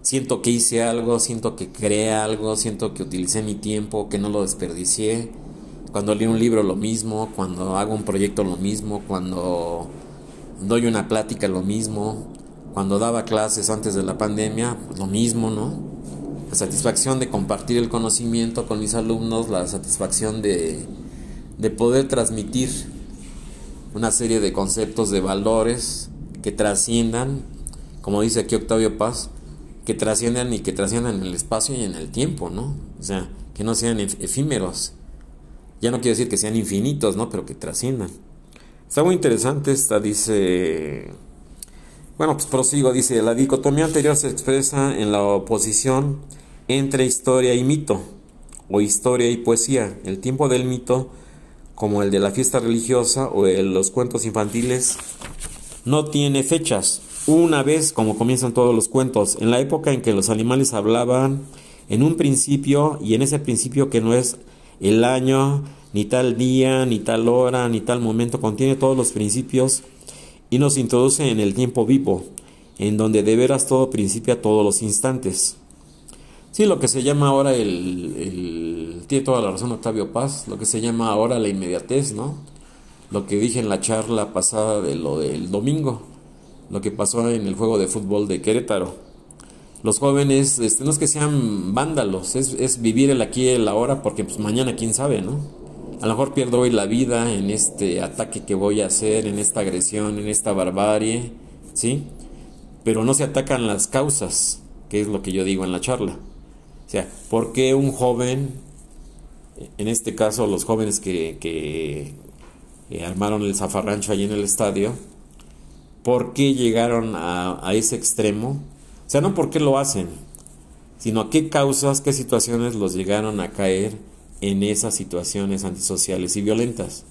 siento que hice algo, siento que creé algo, siento que utilicé mi tiempo, que no lo desperdicié. Cuando leo un libro lo mismo, cuando hago un proyecto lo mismo, cuando doy una plática lo mismo, cuando daba clases antes de la pandemia, pues lo mismo, ¿no? La satisfacción de compartir el conocimiento con mis alumnos, la satisfacción de, de poder transmitir una serie de conceptos, de valores que trasciendan, como dice aquí Octavio Paz, que trasciendan y que trasciendan en el espacio y en el tiempo, ¿no? O sea, que no sean efímeros. Ya no quiero decir que sean infinitos, ¿no? Pero que trasciendan. Está muy interesante esta, dice... Bueno, pues prosigo, dice, la dicotomía anterior se expresa en la oposición entre historia y mito, o historia y poesía. El tiempo del mito como el de la fiesta religiosa o el, los cuentos infantiles, no tiene fechas. Una vez, como comienzan todos los cuentos, en la época en que los animales hablaban, en un principio, y en ese principio que no es el año, ni tal día, ni tal hora, ni tal momento, contiene todos los principios y nos introduce en el tiempo vivo, en donde de veras todo principia todos los instantes. Sí, lo que se llama ahora el, Tiene toda la razón Octavio Paz, lo que se llama ahora la inmediatez, ¿no? Lo que dije en la charla pasada de lo del domingo, lo que pasó en el juego de fútbol de Querétaro. Los jóvenes, este, no es que sean vándalos, es, es vivir el aquí y el ahora, porque pues mañana quién sabe, ¿no? A lo mejor pierdo hoy la vida en este ataque que voy a hacer, en esta agresión, en esta barbarie, ¿sí? Pero no se atacan las causas, que es lo que yo digo en la charla. O sea, ¿por qué un joven, en este caso los jóvenes que, que armaron el zafarrancho allí en el estadio, ¿por qué llegaron a, a ese extremo? O sea, no por qué lo hacen, sino a qué causas, qué situaciones los llegaron a caer en esas situaciones antisociales y violentas.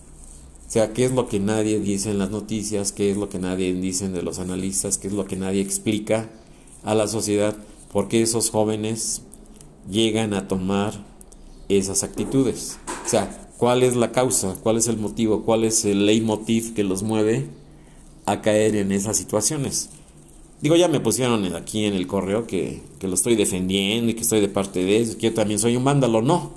O sea, qué es lo que nadie dice en las noticias, qué es lo que nadie dice de los analistas, qué es lo que nadie explica a la sociedad, por qué esos jóvenes llegan a tomar esas actitudes. O sea, ¿Cuál es la causa? ¿Cuál es el motivo? ¿Cuál es el leitmotiv que los mueve a caer en esas situaciones? Digo, ya me pusieron aquí en el correo que, que lo estoy defendiendo y que estoy de parte de eso, que yo también soy un vándalo. No.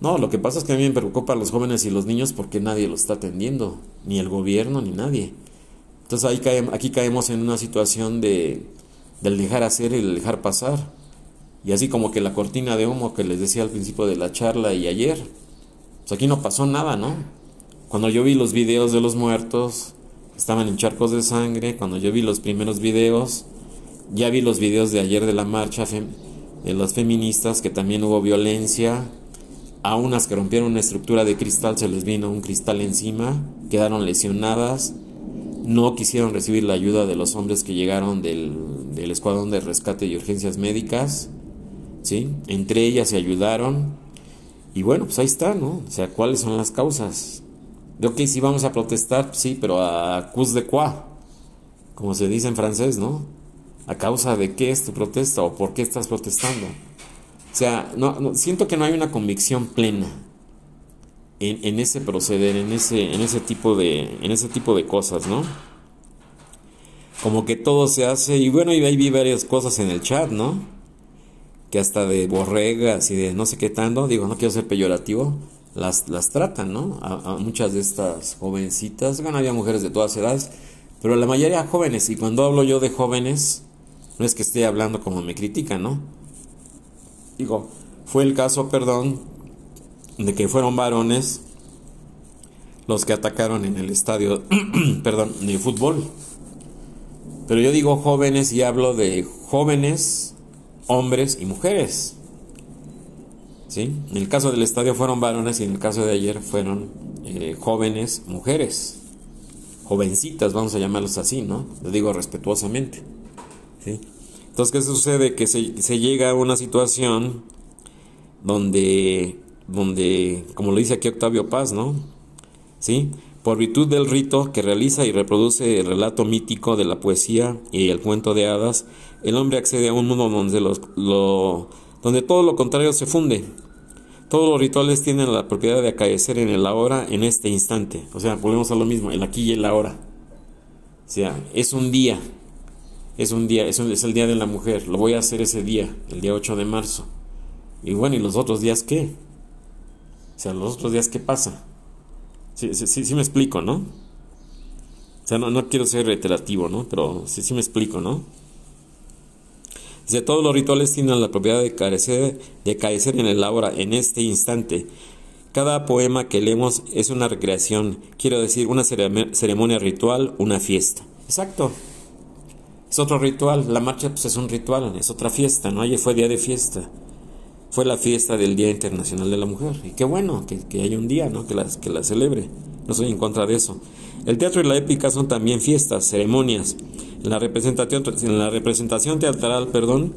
No, lo que pasa es que a mí me preocupa a los jóvenes y los niños porque nadie los está atendiendo, ni el gobierno ni nadie. Entonces ahí cae, aquí caemos en una situación de del dejar hacer y el dejar pasar. Y así como que la cortina de humo que les decía al principio de la charla y ayer, pues aquí no pasó nada, ¿no? Cuando yo vi los videos de los muertos, estaban en charcos de sangre, cuando yo vi los primeros videos, ya vi los videos de ayer de la marcha de las feministas, que también hubo violencia, a unas que rompieron una estructura de cristal se les vino un cristal encima, quedaron lesionadas, no quisieron recibir la ayuda de los hombres que llegaron del, del escuadrón de rescate y urgencias médicas, ¿sí? Entre ellas se ayudaron, y bueno, pues ahí está, ¿no? O sea, ¿cuáles son las causas? De ok, sí vamos a protestar, sí, pero a cause de quoi, como se dice en francés, ¿no? ¿A causa de qué es tu protesta o por qué estás protestando? O sea, no, siento que no hay una convicción plena en, ese proceder, en ese, en ese tipo de, en ese tipo de cosas, ¿no? Como que todo se hace, y bueno, y ahí vi varias cosas en el chat, ¿no? Que hasta de borregas y de no sé qué tanto, digo, no quiero ser peyorativo, las, las tratan, ¿no? A, muchas de estas jovencitas, bueno, había mujeres de todas edades, pero la mayoría jóvenes, y cuando hablo yo de jóvenes, no es que esté hablando como me critican, ¿no? Digo, fue el caso, perdón, de que fueron varones los que atacaron en el estadio, perdón, de fútbol. Pero yo digo jóvenes y hablo de jóvenes hombres y mujeres. ¿Sí? En el caso del estadio fueron varones y en el caso de ayer fueron eh, jóvenes mujeres. Jovencitas, vamos a llamarlos así, ¿no? Lo digo respetuosamente. ¿Sí? Entonces, ¿qué sucede? Que se, se, llega a una situación donde, donde, como lo dice aquí Octavio Paz, ¿no? ¿Sí? Por virtud del rito que realiza y reproduce el relato mítico de la poesía y el cuento de hadas, el hombre accede a un mundo donde, los, lo, donde todo lo contrario se funde. Todos los rituales tienen la propiedad de acaecer en el ahora, en este instante. O sea, volvemos a lo mismo, el aquí y el ahora. O sea, es un día. Es un día, es, el día de la mujer. Lo voy a hacer ese día, el día 8 de marzo. Y bueno, ¿y los otros días qué? O sea, los otros días qué pasa? Sí, sí, sí, me explico, ¿no? O sea, no, no quiero ser reiterativo, ¿no? Pero sí, sí me explico, ¿no? Dice, todos los rituales tienen la propiedad de carecer, de carecer en el ahora, en este instante. Cada poema que leemos es una recreación, quiero decir, una ceremonia ritual, una fiesta. Exacto. Es otro ritual. La marcha pues, es un ritual, es otra fiesta, ¿no? Ayer fue día de fiesta fue la fiesta del Día Internacional de la Mujer. Y qué bueno que, que haya un día ¿no? que, las, que la celebre. No soy en contra de eso. El teatro y la épica son también fiestas, ceremonias. En la representación, en la representación teatral, perdón,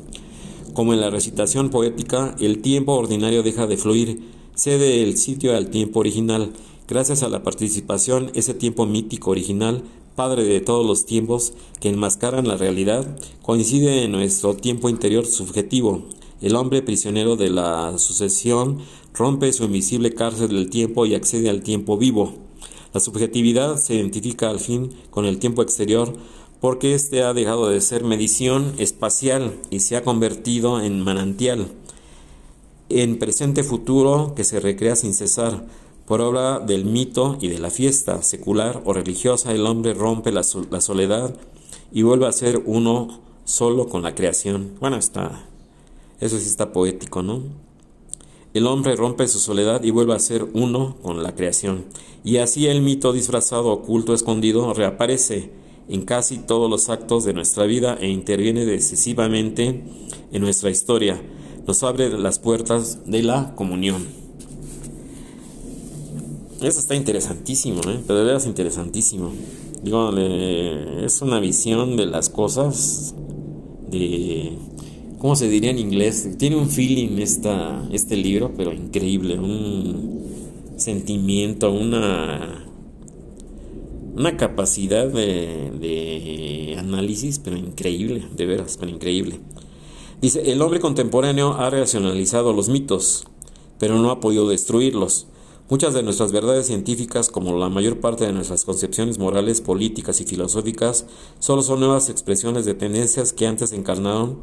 como en la recitación poética, el tiempo ordinario deja de fluir, cede el sitio al tiempo original. Gracias a la participación, ese tiempo mítico original, padre de todos los tiempos que enmascaran la realidad, coincide en nuestro tiempo interior subjetivo, el hombre prisionero de la sucesión rompe su invisible cárcel del tiempo y accede al tiempo vivo. La subjetividad se identifica al fin con el tiempo exterior porque éste ha dejado de ser medición espacial y se ha convertido en manantial, en presente futuro que se recrea sin cesar. Por obra del mito y de la fiesta secular o religiosa, el hombre rompe la, la soledad y vuelve a ser uno solo con la creación. Bueno, está eso sí está poético, ¿no? El hombre rompe su soledad y vuelve a ser uno con la creación. Y así el mito disfrazado, oculto, escondido, reaparece en casi todos los actos de nuestra vida e interviene decisivamente en nuestra historia. Nos abre las puertas de la comunión. Eso está interesantísimo, ¿eh? pero de veras interesantísimo. Digo, es una visión de las cosas de ¿cómo se diría en inglés? Tiene un feeling esta, este libro, pero increíble, un sentimiento, una, una capacidad de, de análisis, pero increíble, de veras, pero increíble. Dice, el hombre contemporáneo ha racionalizado los mitos, pero no ha podido destruirlos. Muchas de nuestras verdades científicas, como la mayor parte de nuestras concepciones morales, políticas y filosóficas, solo son nuevas expresiones de tendencias que antes encarnaron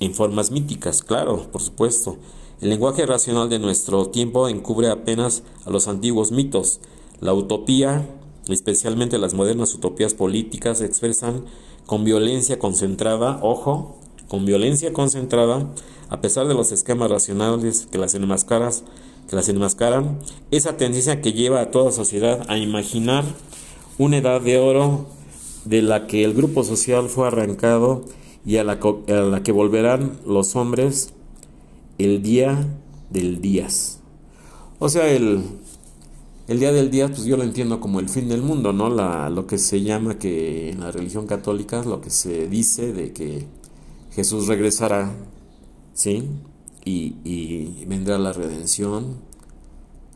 en formas míticas, claro, por supuesto. El lenguaje racional de nuestro tiempo encubre apenas a los antiguos mitos. La utopía, especialmente las modernas utopías políticas, expresan con violencia concentrada, ojo, con violencia concentrada, a pesar de los esquemas racionales que las enmascaras, que las enmascaran, esa tendencia que lleva a toda sociedad a imaginar una edad de oro de la que el grupo social fue arrancado y a la, a la que volverán los hombres el día del días. O sea, el, el día del día, pues yo lo entiendo como el fin del mundo, ¿no? La, lo que se llama que en la religión católica, lo que se dice de que Jesús regresará, ¿sí? Y, y vendrá la redención,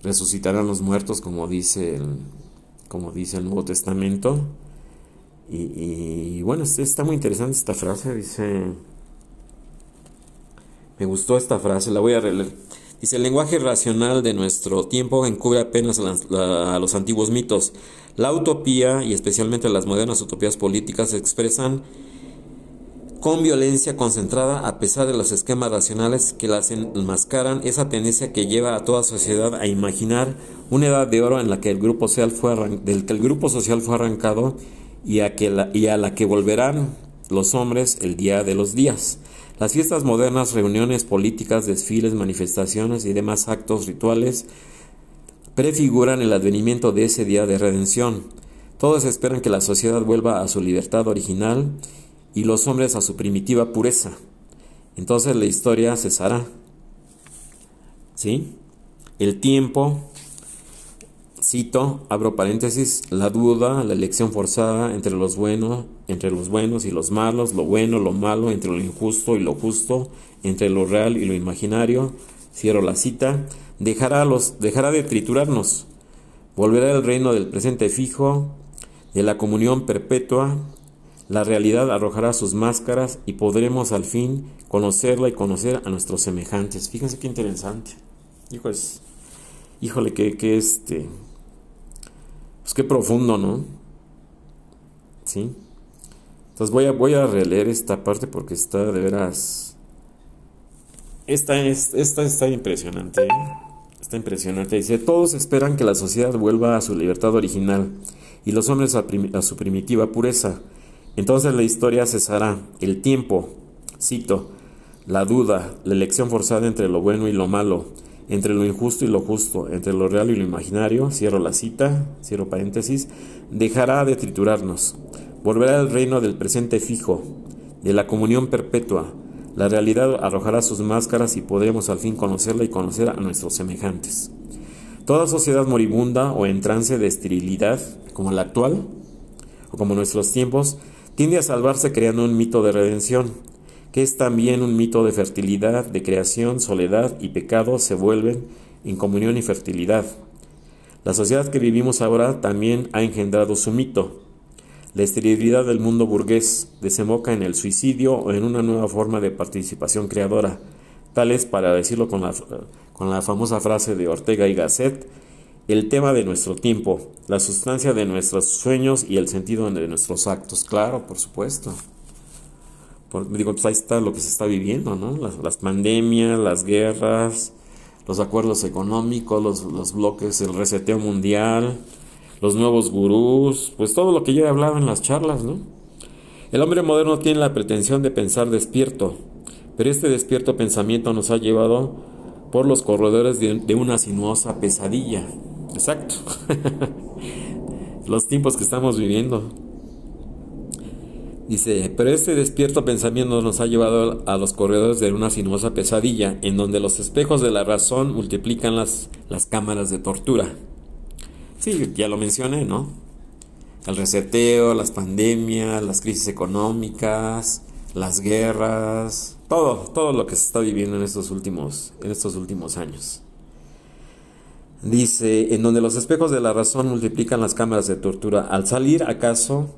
resucitarán los muertos, como dice el, como dice el Nuevo Testamento. Y, y bueno, está muy interesante esta frase, dice... Me gustó esta frase, la voy a releer. Dice, el lenguaje racional de nuestro tiempo encubre apenas a, los antiguos mitos. La utopía, y especialmente las modernas utopías políticas, se expresan con violencia concentrada a pesar de los esquemas racionales que las enmascaran, esa tendencia que lleva a toda sociedad a imaginar una edad de oro en la que el grupo social fue del que el grupo social fue arrancado y a, que y a la que volverán los hombres el día de los días. Las fiestas modernas, reuniones políticas, desfiles, manifestaciones y demás actos rituales prefiguran el advenimiento de ese día de redención. Todos esperan que la sociedad vuelva a su libertad original y los hombres a su primitiva pureza. Entonces la historia cesará. ¿Sí? El tiempo Cito, abro paréntesis, la duda, la elección forzada entre los buenos, entre los buenos y los malos, lo bueno, lo malo, entre lo injusto y lo justo, entre lo real y lo imaginario. Cierro la cita. Dejará, los, dejará de triturarnos. Volverá el reino del presente fijo, de la comunión perpetua. La realidad arrojará sus máscaras y podremos al fin conocerla y conocer a nuestros semejantes. Fíjense qué interesante. híjole, que, que este, pues qué profundo, ¿no? ¿Sí? Entonces voy a, voy a releer esta parte porque está de veras... Esta, es, esta está impresionante. ¿eh? Está impresionante. Dice, todos esperan que la sociedad vuelva a su libertad original y los hombres a, a su primitiva pureza. Entonces la historia cesará. El tiempo, cito, la duda, la elección forzada entre lo bueno y lo malo, entre lo injusto y lo justo, entre lo real y lo imaginario, cierro la cita, cierro paréntesis, dejará de triturarnos, volverá al reino del presente fijo, de la comunión perpetua, la realidad arrojará sus máscaras y podremos al fin conocerla y conocer a nuestros semejantes. Toda sociedad moribunda o en trance de esterilidad, como la actual, o como nuestros tiempos, tiende a salvarse creando un mito de redención, que es también un mito de fertilidad, de creación, soledad y pecado se vuelven en comunión y fertilidad. La sociedad que vivimos ahora también ha engendrado su mito. La esterilidad del mundo burgués desemboca en el suicidio o en una nueva forma de participación creadora. Tal es, para decirlo con la, con la famosa frase de Ortega y Gasset, el tema de nuestro tiempo, la sustancia de nuestros sueños y el sentido de nuestros actos. Claro, por supuesto digo, pues ahí está lo que se está viviendo, ¿no? Las, pandemias, las guerras, los acuerdos económicos, los, los, bloques, el reseteo mundial, los nuevos gurús, pues todo lo que yo he hablado en las charlas, ¿no? El hombre moderno tiene la pretensión de pensar despierto, pero este despierto pensamiento nos ha llevado por los corredores de una sinuosa pesadilla. Exacto. los tiempos que estamos viviendo. Dice, pero este despierto pensamiento nos ha llevado a los corredores de una sinuosa pesadilla, en donde los espejos de la razón multiplican las, las cámaras de tortura. Sí, ya lo mencioné, ¿no? El reseteo, las pandemias, las crisis económicas, las guerras, todo, todo lo que se está viviendo en estos últimos, en estos últimos años. Dice, en donde los espejos de la razón multiplican las cámaras de tortura, al salir acaso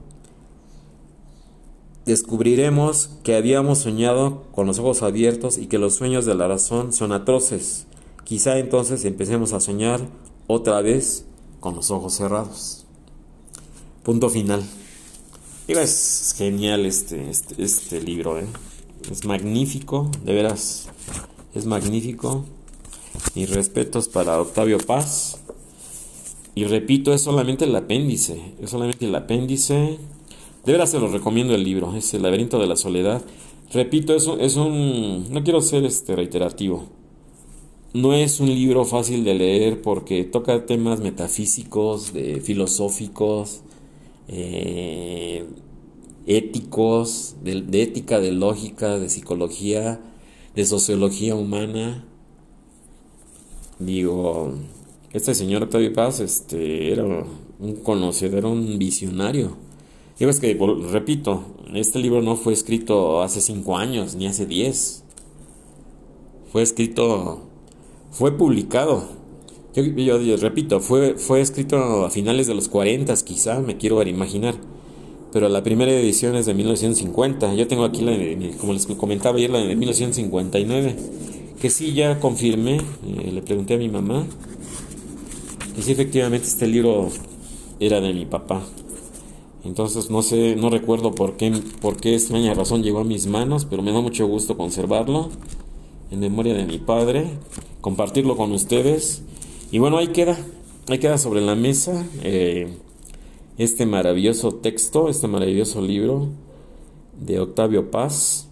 descubriremos que habíamos soñado con los ojos abiertos y que los sueños de la razón son atroces. Quizá entonces empecemos a soñar otra vez con los ojos cerrados. Punto final. es genial este, este, este libro, ¿eh? es magnífico, de veras, es magnífico. Mis respetos para Octavio Paz. Y repito, es solamente el apéndice, es solamente el apéndice. De veras se lo recomiendo el libro, es El laberinto de la soledad. Repito, es un, es un no quiero ser este reiterativo. No es un libro fácil de leer porque toca temas metafísicos, filosóficos, eh, éticos, de, ética, de lógica, de psicología, de sociología humana. Digo, este señor Octavio Paz este, era un conocedor, un visionario. Digo, es que, repito, este libro no fue escrito hace cinco años, ni hace diez. Fue escrito, fue publicado. Yo, repito, fue, fue escrito a finales de los 40, quizá, me quiero imaginar. Pero la primera edición es de 1950. Yo tengo aquí, la como les comentaba ayer, la de 1959. Que sí, ya confirmé, eh, le pregunté a mi mamá. Y sí, efectivamente, este libro era de mi papá. Entonces no sé, no recuerdo por qué, por qué extraña razón llegó a mis manos, pero me da mucho gusto conservarlo en memoria de mi padre, compartirlo con ustedes. Y bueno, ahí queda, ahí queda sobre la mesa eh, este maravilloso texto, este maravilloso libro de Octavio Paz,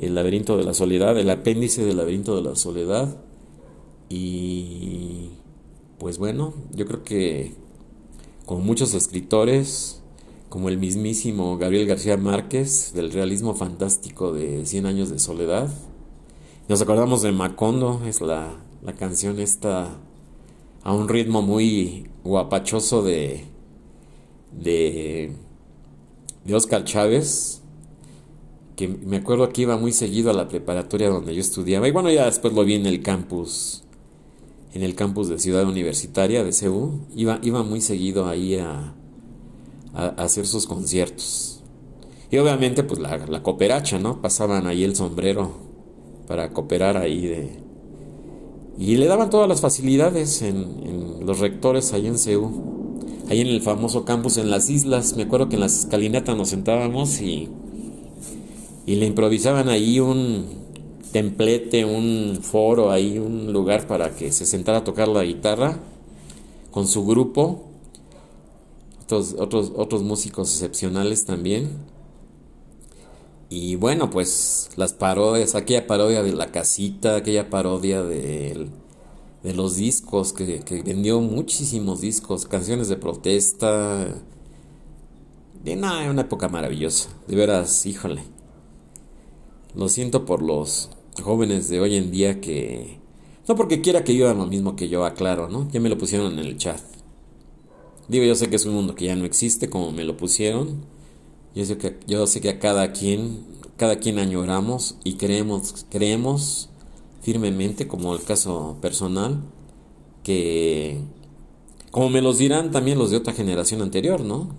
El laberinto de la soledad, el apéndice del laberinto de la soledad. Y pues bueno, yo creo que como muchos escritores, como el mismísimo Gabriel García Márquez del realismo fantástico de Cien años de soledad. Nos acordamos de Macondo, es la, la canción esta a un ritmo muy guapachoso de, de, de Oscar Chávez, que me acuerdo que iba muy seguido a la preparatoria donde yo estudiaba, y bueno, ya después lo vi en el campus, en el campus de Ciudad Universitaria de CEU, iba, iba muy seguido ahí a, hacer sus conciertos. Y obviamente pues la, la, cooperacha, ¿no? Pasaban ahí el sombrero para cooperar ahí de... Y le daban todas las facilidades en, los rectores ahí en CEU. Ahí en el famoso campus en las islas. Me acuerdo que en las escalinatas nos sentábamos y, y le improvisaban ahí un templete, un foro, ahí un lugar para que se sentara a tocar la guitarra con su grupo otros, otros, músicos excepcionales también. Y bueno, pues las parodias, aquella parodia de la casita, aquella parodia de, de los discos, que, vendió muchísimos discos, canciones de protesta. De nada, una época maravillosa, de veras, híjole. Lo siento por los jóvenes de hoy en día que... No porque quiera que vivan lo mismo que yo, aclaro, ¿no? Ya me lo pusieron en el chat. Digo, yo sé que es un mundo que ya no existe como me lo pusieron. Yo sé que, yo sé que a cada quien, cada quien añoramos y creemos, creemos firmemente, como el caso personal, que como me los dirán también los de otra generación anterior, ¿no?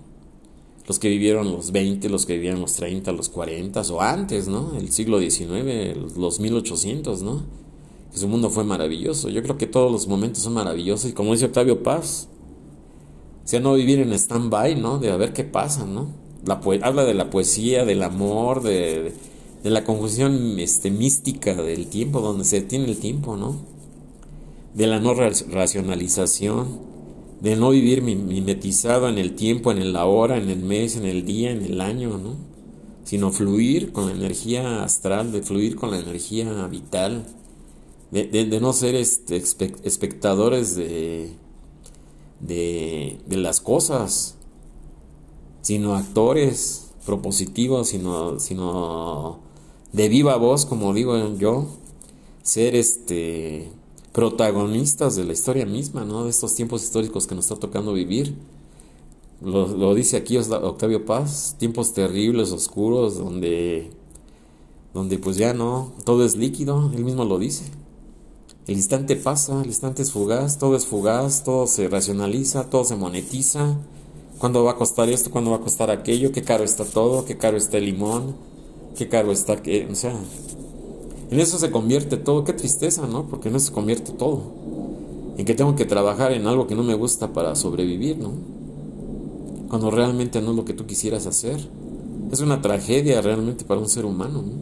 Los que vivieron los 20, los que vivían los 30, los 40 o antes, ¿no? El siglo XIX, los 1800, ¿no? Que su mundo fue maravilloso. Yo creo que todos los momentos son maravillosos y como dice Octavio Paz, sea, no vivir en stand-by, ¿no? De a ver qué pasa, ¿no? La habla de la poesía, del amor, de, la confusión este, mística del tiempo, donde se detiene el tiempo, ¿no? De la no racionalización, de no vivir mimetizado en el tiempo, en la hora, en el mes, en el día, en el año, ¿no? Sino fluir con la energía astral, de fluir con la energía vital, de, de no ser este, espectadores de de, las cosas, sino actores propositivos, sino, sino de viva voz, como digo yo, ser este protagonistas de la historia misma, ¿no? De estos tiempos históricos que nos está tocando vivir. Lo, lo, dice aquí Octavio Paz, tiempos terribles, oscuros, donde, donde pues ya no, todo es líquido, él mismo lo dice. El instante pasa, el instante es fugaz, todo es fugaz, todo se racionaliza, todo se monetiza. ¿Cuándo va a costar esto? ¿Cuándo va a costar aquello? ¿Qué caro está todo? ¿Qué caro está el limón? ¿Qué caro está qué? O sea, en eso se convierte todo. Qué tristeza, ¿no? Porque en eso se convierte todo. y que tengo que trabajar en algo que no me gusta para sobrevivir, ¿no? Cuando realmente no es lo que tú quisieras hacer. Es una tragedia realmente para un ser humano, ¿no?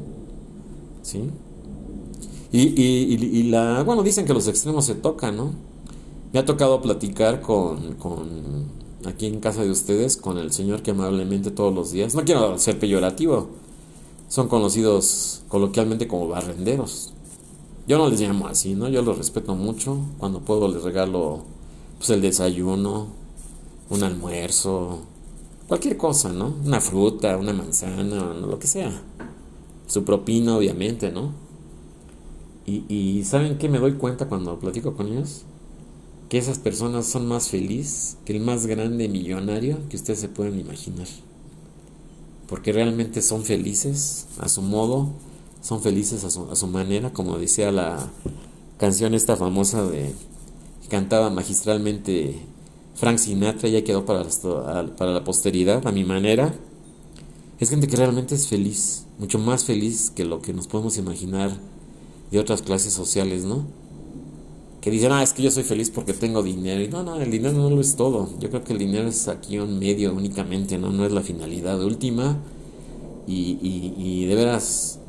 ¿Sí? Y, y, y, la, bueno, dicen que los extremos se tocan, ¿no? Me ha tocado platicar con, con, aquí en casa de ustedes, con el señor que amablemente todos los días, no quiero ser peyorativo, son conocidos coloquialmente como barrenderos. Yo no les llamo así, ¿no? Yo los respeto mucho. Cuando puedo les regalo pues el desayuno, un almuerzo, cualquier cosa, ¿no? Una fruta, una manzana, lo que sea. Su propina, obviamente, ¿no? Y, y ¿saben qué me doy cuenta cuando platico con ellos? Que esas personas son más felices que el más grande millonario que ustedes se pueden imaginar. Porque realmente son felices a su modo, son felices a su, a su manera, como decía la canción esta famosa de cantaba magistralmente Frank Sinatra, ya quedó para, para la posteridad, a mi manera. Es gente que realmente es feliz, mucho más feliz que lo que nos podemos imaginar de otras clases sociales, ¿no? Que dicen, ah, es que yo soy feliz porque tengo dinero. Y no, no, el dinero no lo es todo. Yo creo que el dinero es aquí un medio únicamente, ¿no? No es la finalidad última. Y, y, y de veras,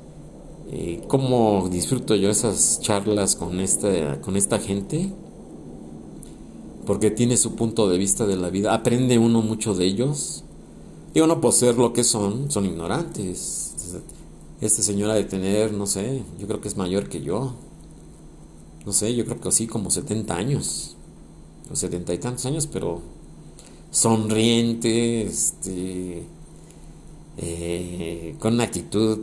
eh, cómo disfruto yo esas charlas con esta, con esta gente, porque tiene su punto de vista de la vida, aprende uno mucho de ellos, y uno por ser lo que son, son ignorantes. Este señor ha de tener, no sé, yo creo que es mayor que yo, no sé, yo creo que así como 70 años, o 70 y tantos años, pero sonriente, este, eh, con una actitud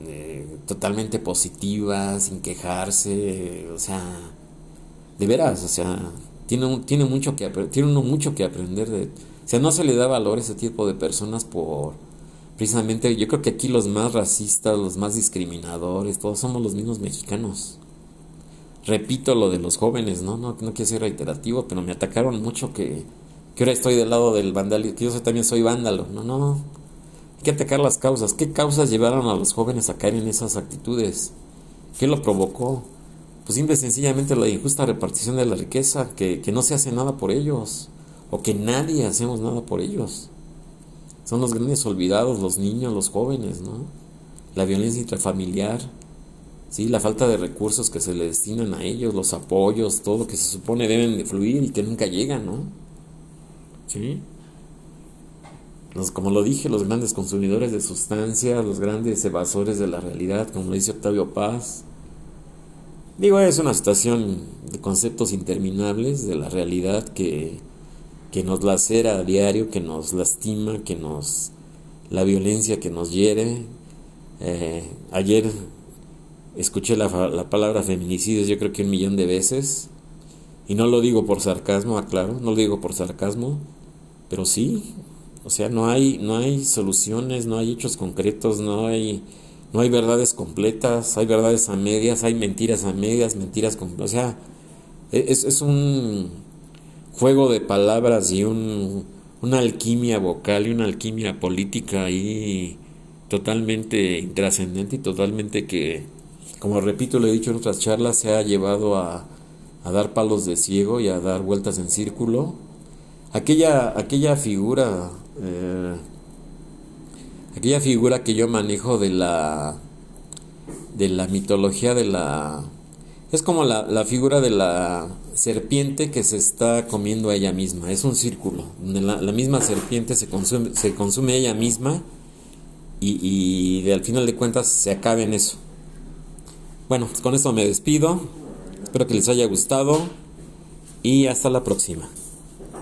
eh, totalmente positiva, sin quejarse, o sea, de veras, o sea, tiene, tiene, mucho que, tiene uno mucho que aprender de... O sea, no se le da valor a ese tipo de personas por... Precisamente, yo creo que aquí los más racistas, los más discriminadores, todos somos los mismos mexicanos. Repito lo de los jóvenes, ¿no? No, no quiero ser reiterativo, pero me atacaron mucho que, que ahora estoy del lado del vandalismo, que yo también soy vándalo. No, no, que atacar las causas. ¿Qué causas llevaron a los jóvenes a caer en esas actitudes? ¿Qué lo provocó? Pues simple y sencillamente la injusta repartición de la riqueza, que, que no se hace nada por ellos, o que nadie hacemos nada por ellos. Son los grandes olvidados, los niños, los jóvenes, ¿no? La violencia intrafamiliar, ¿sí? La falta de recursos que se le destinan a ellos, los apoyos, todo lo que se supone deben de fluir y que nunca llegan, ¿no? ¿Sí? como lo dije, los grandes consumidores de sustancias, los grandes evasores de la realidad, como lo dice Octavio Paz. Digo, es una situación de conceptos interminables de la realidad que, que nos lacera a diario, que nos lastima, que nos... la violencia que nos hiere. Eh, ayer escuché la, la palabra feminicidios yo creo que un millón de veces. Y no lo digo por sarcasmo, aclaro, no lo digo por sarcasmo, pero sí, o sea, no hay, no hay soluciones, no hay hechos concretos, no hay, no hay verdades completas, hay verdades a medias, hay mentiras a medias, mentiras con, o sea, e, es, es un juego de palabras y un, una alquimia vocal y una alquimia política ahí totalmente intrascendente y totalmente que, como repito, lo he dicho en otras charlas, se ha llevado a, a dar palos de ciego y a dar vueltas en círculo. Aquella, aquella figura eh, aquella figura que yo manejo de la de la mitología de la es como la, la, figura de la serpiente que se está comiendo a ella misma. Es un círculo. Donde la, misma serpiente se consume se consume ella misma y, y al final de cuentas se acabe en eso. Bueno con esto me despido. Espero que les haya gustado y hasta la próxima.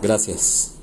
Gracias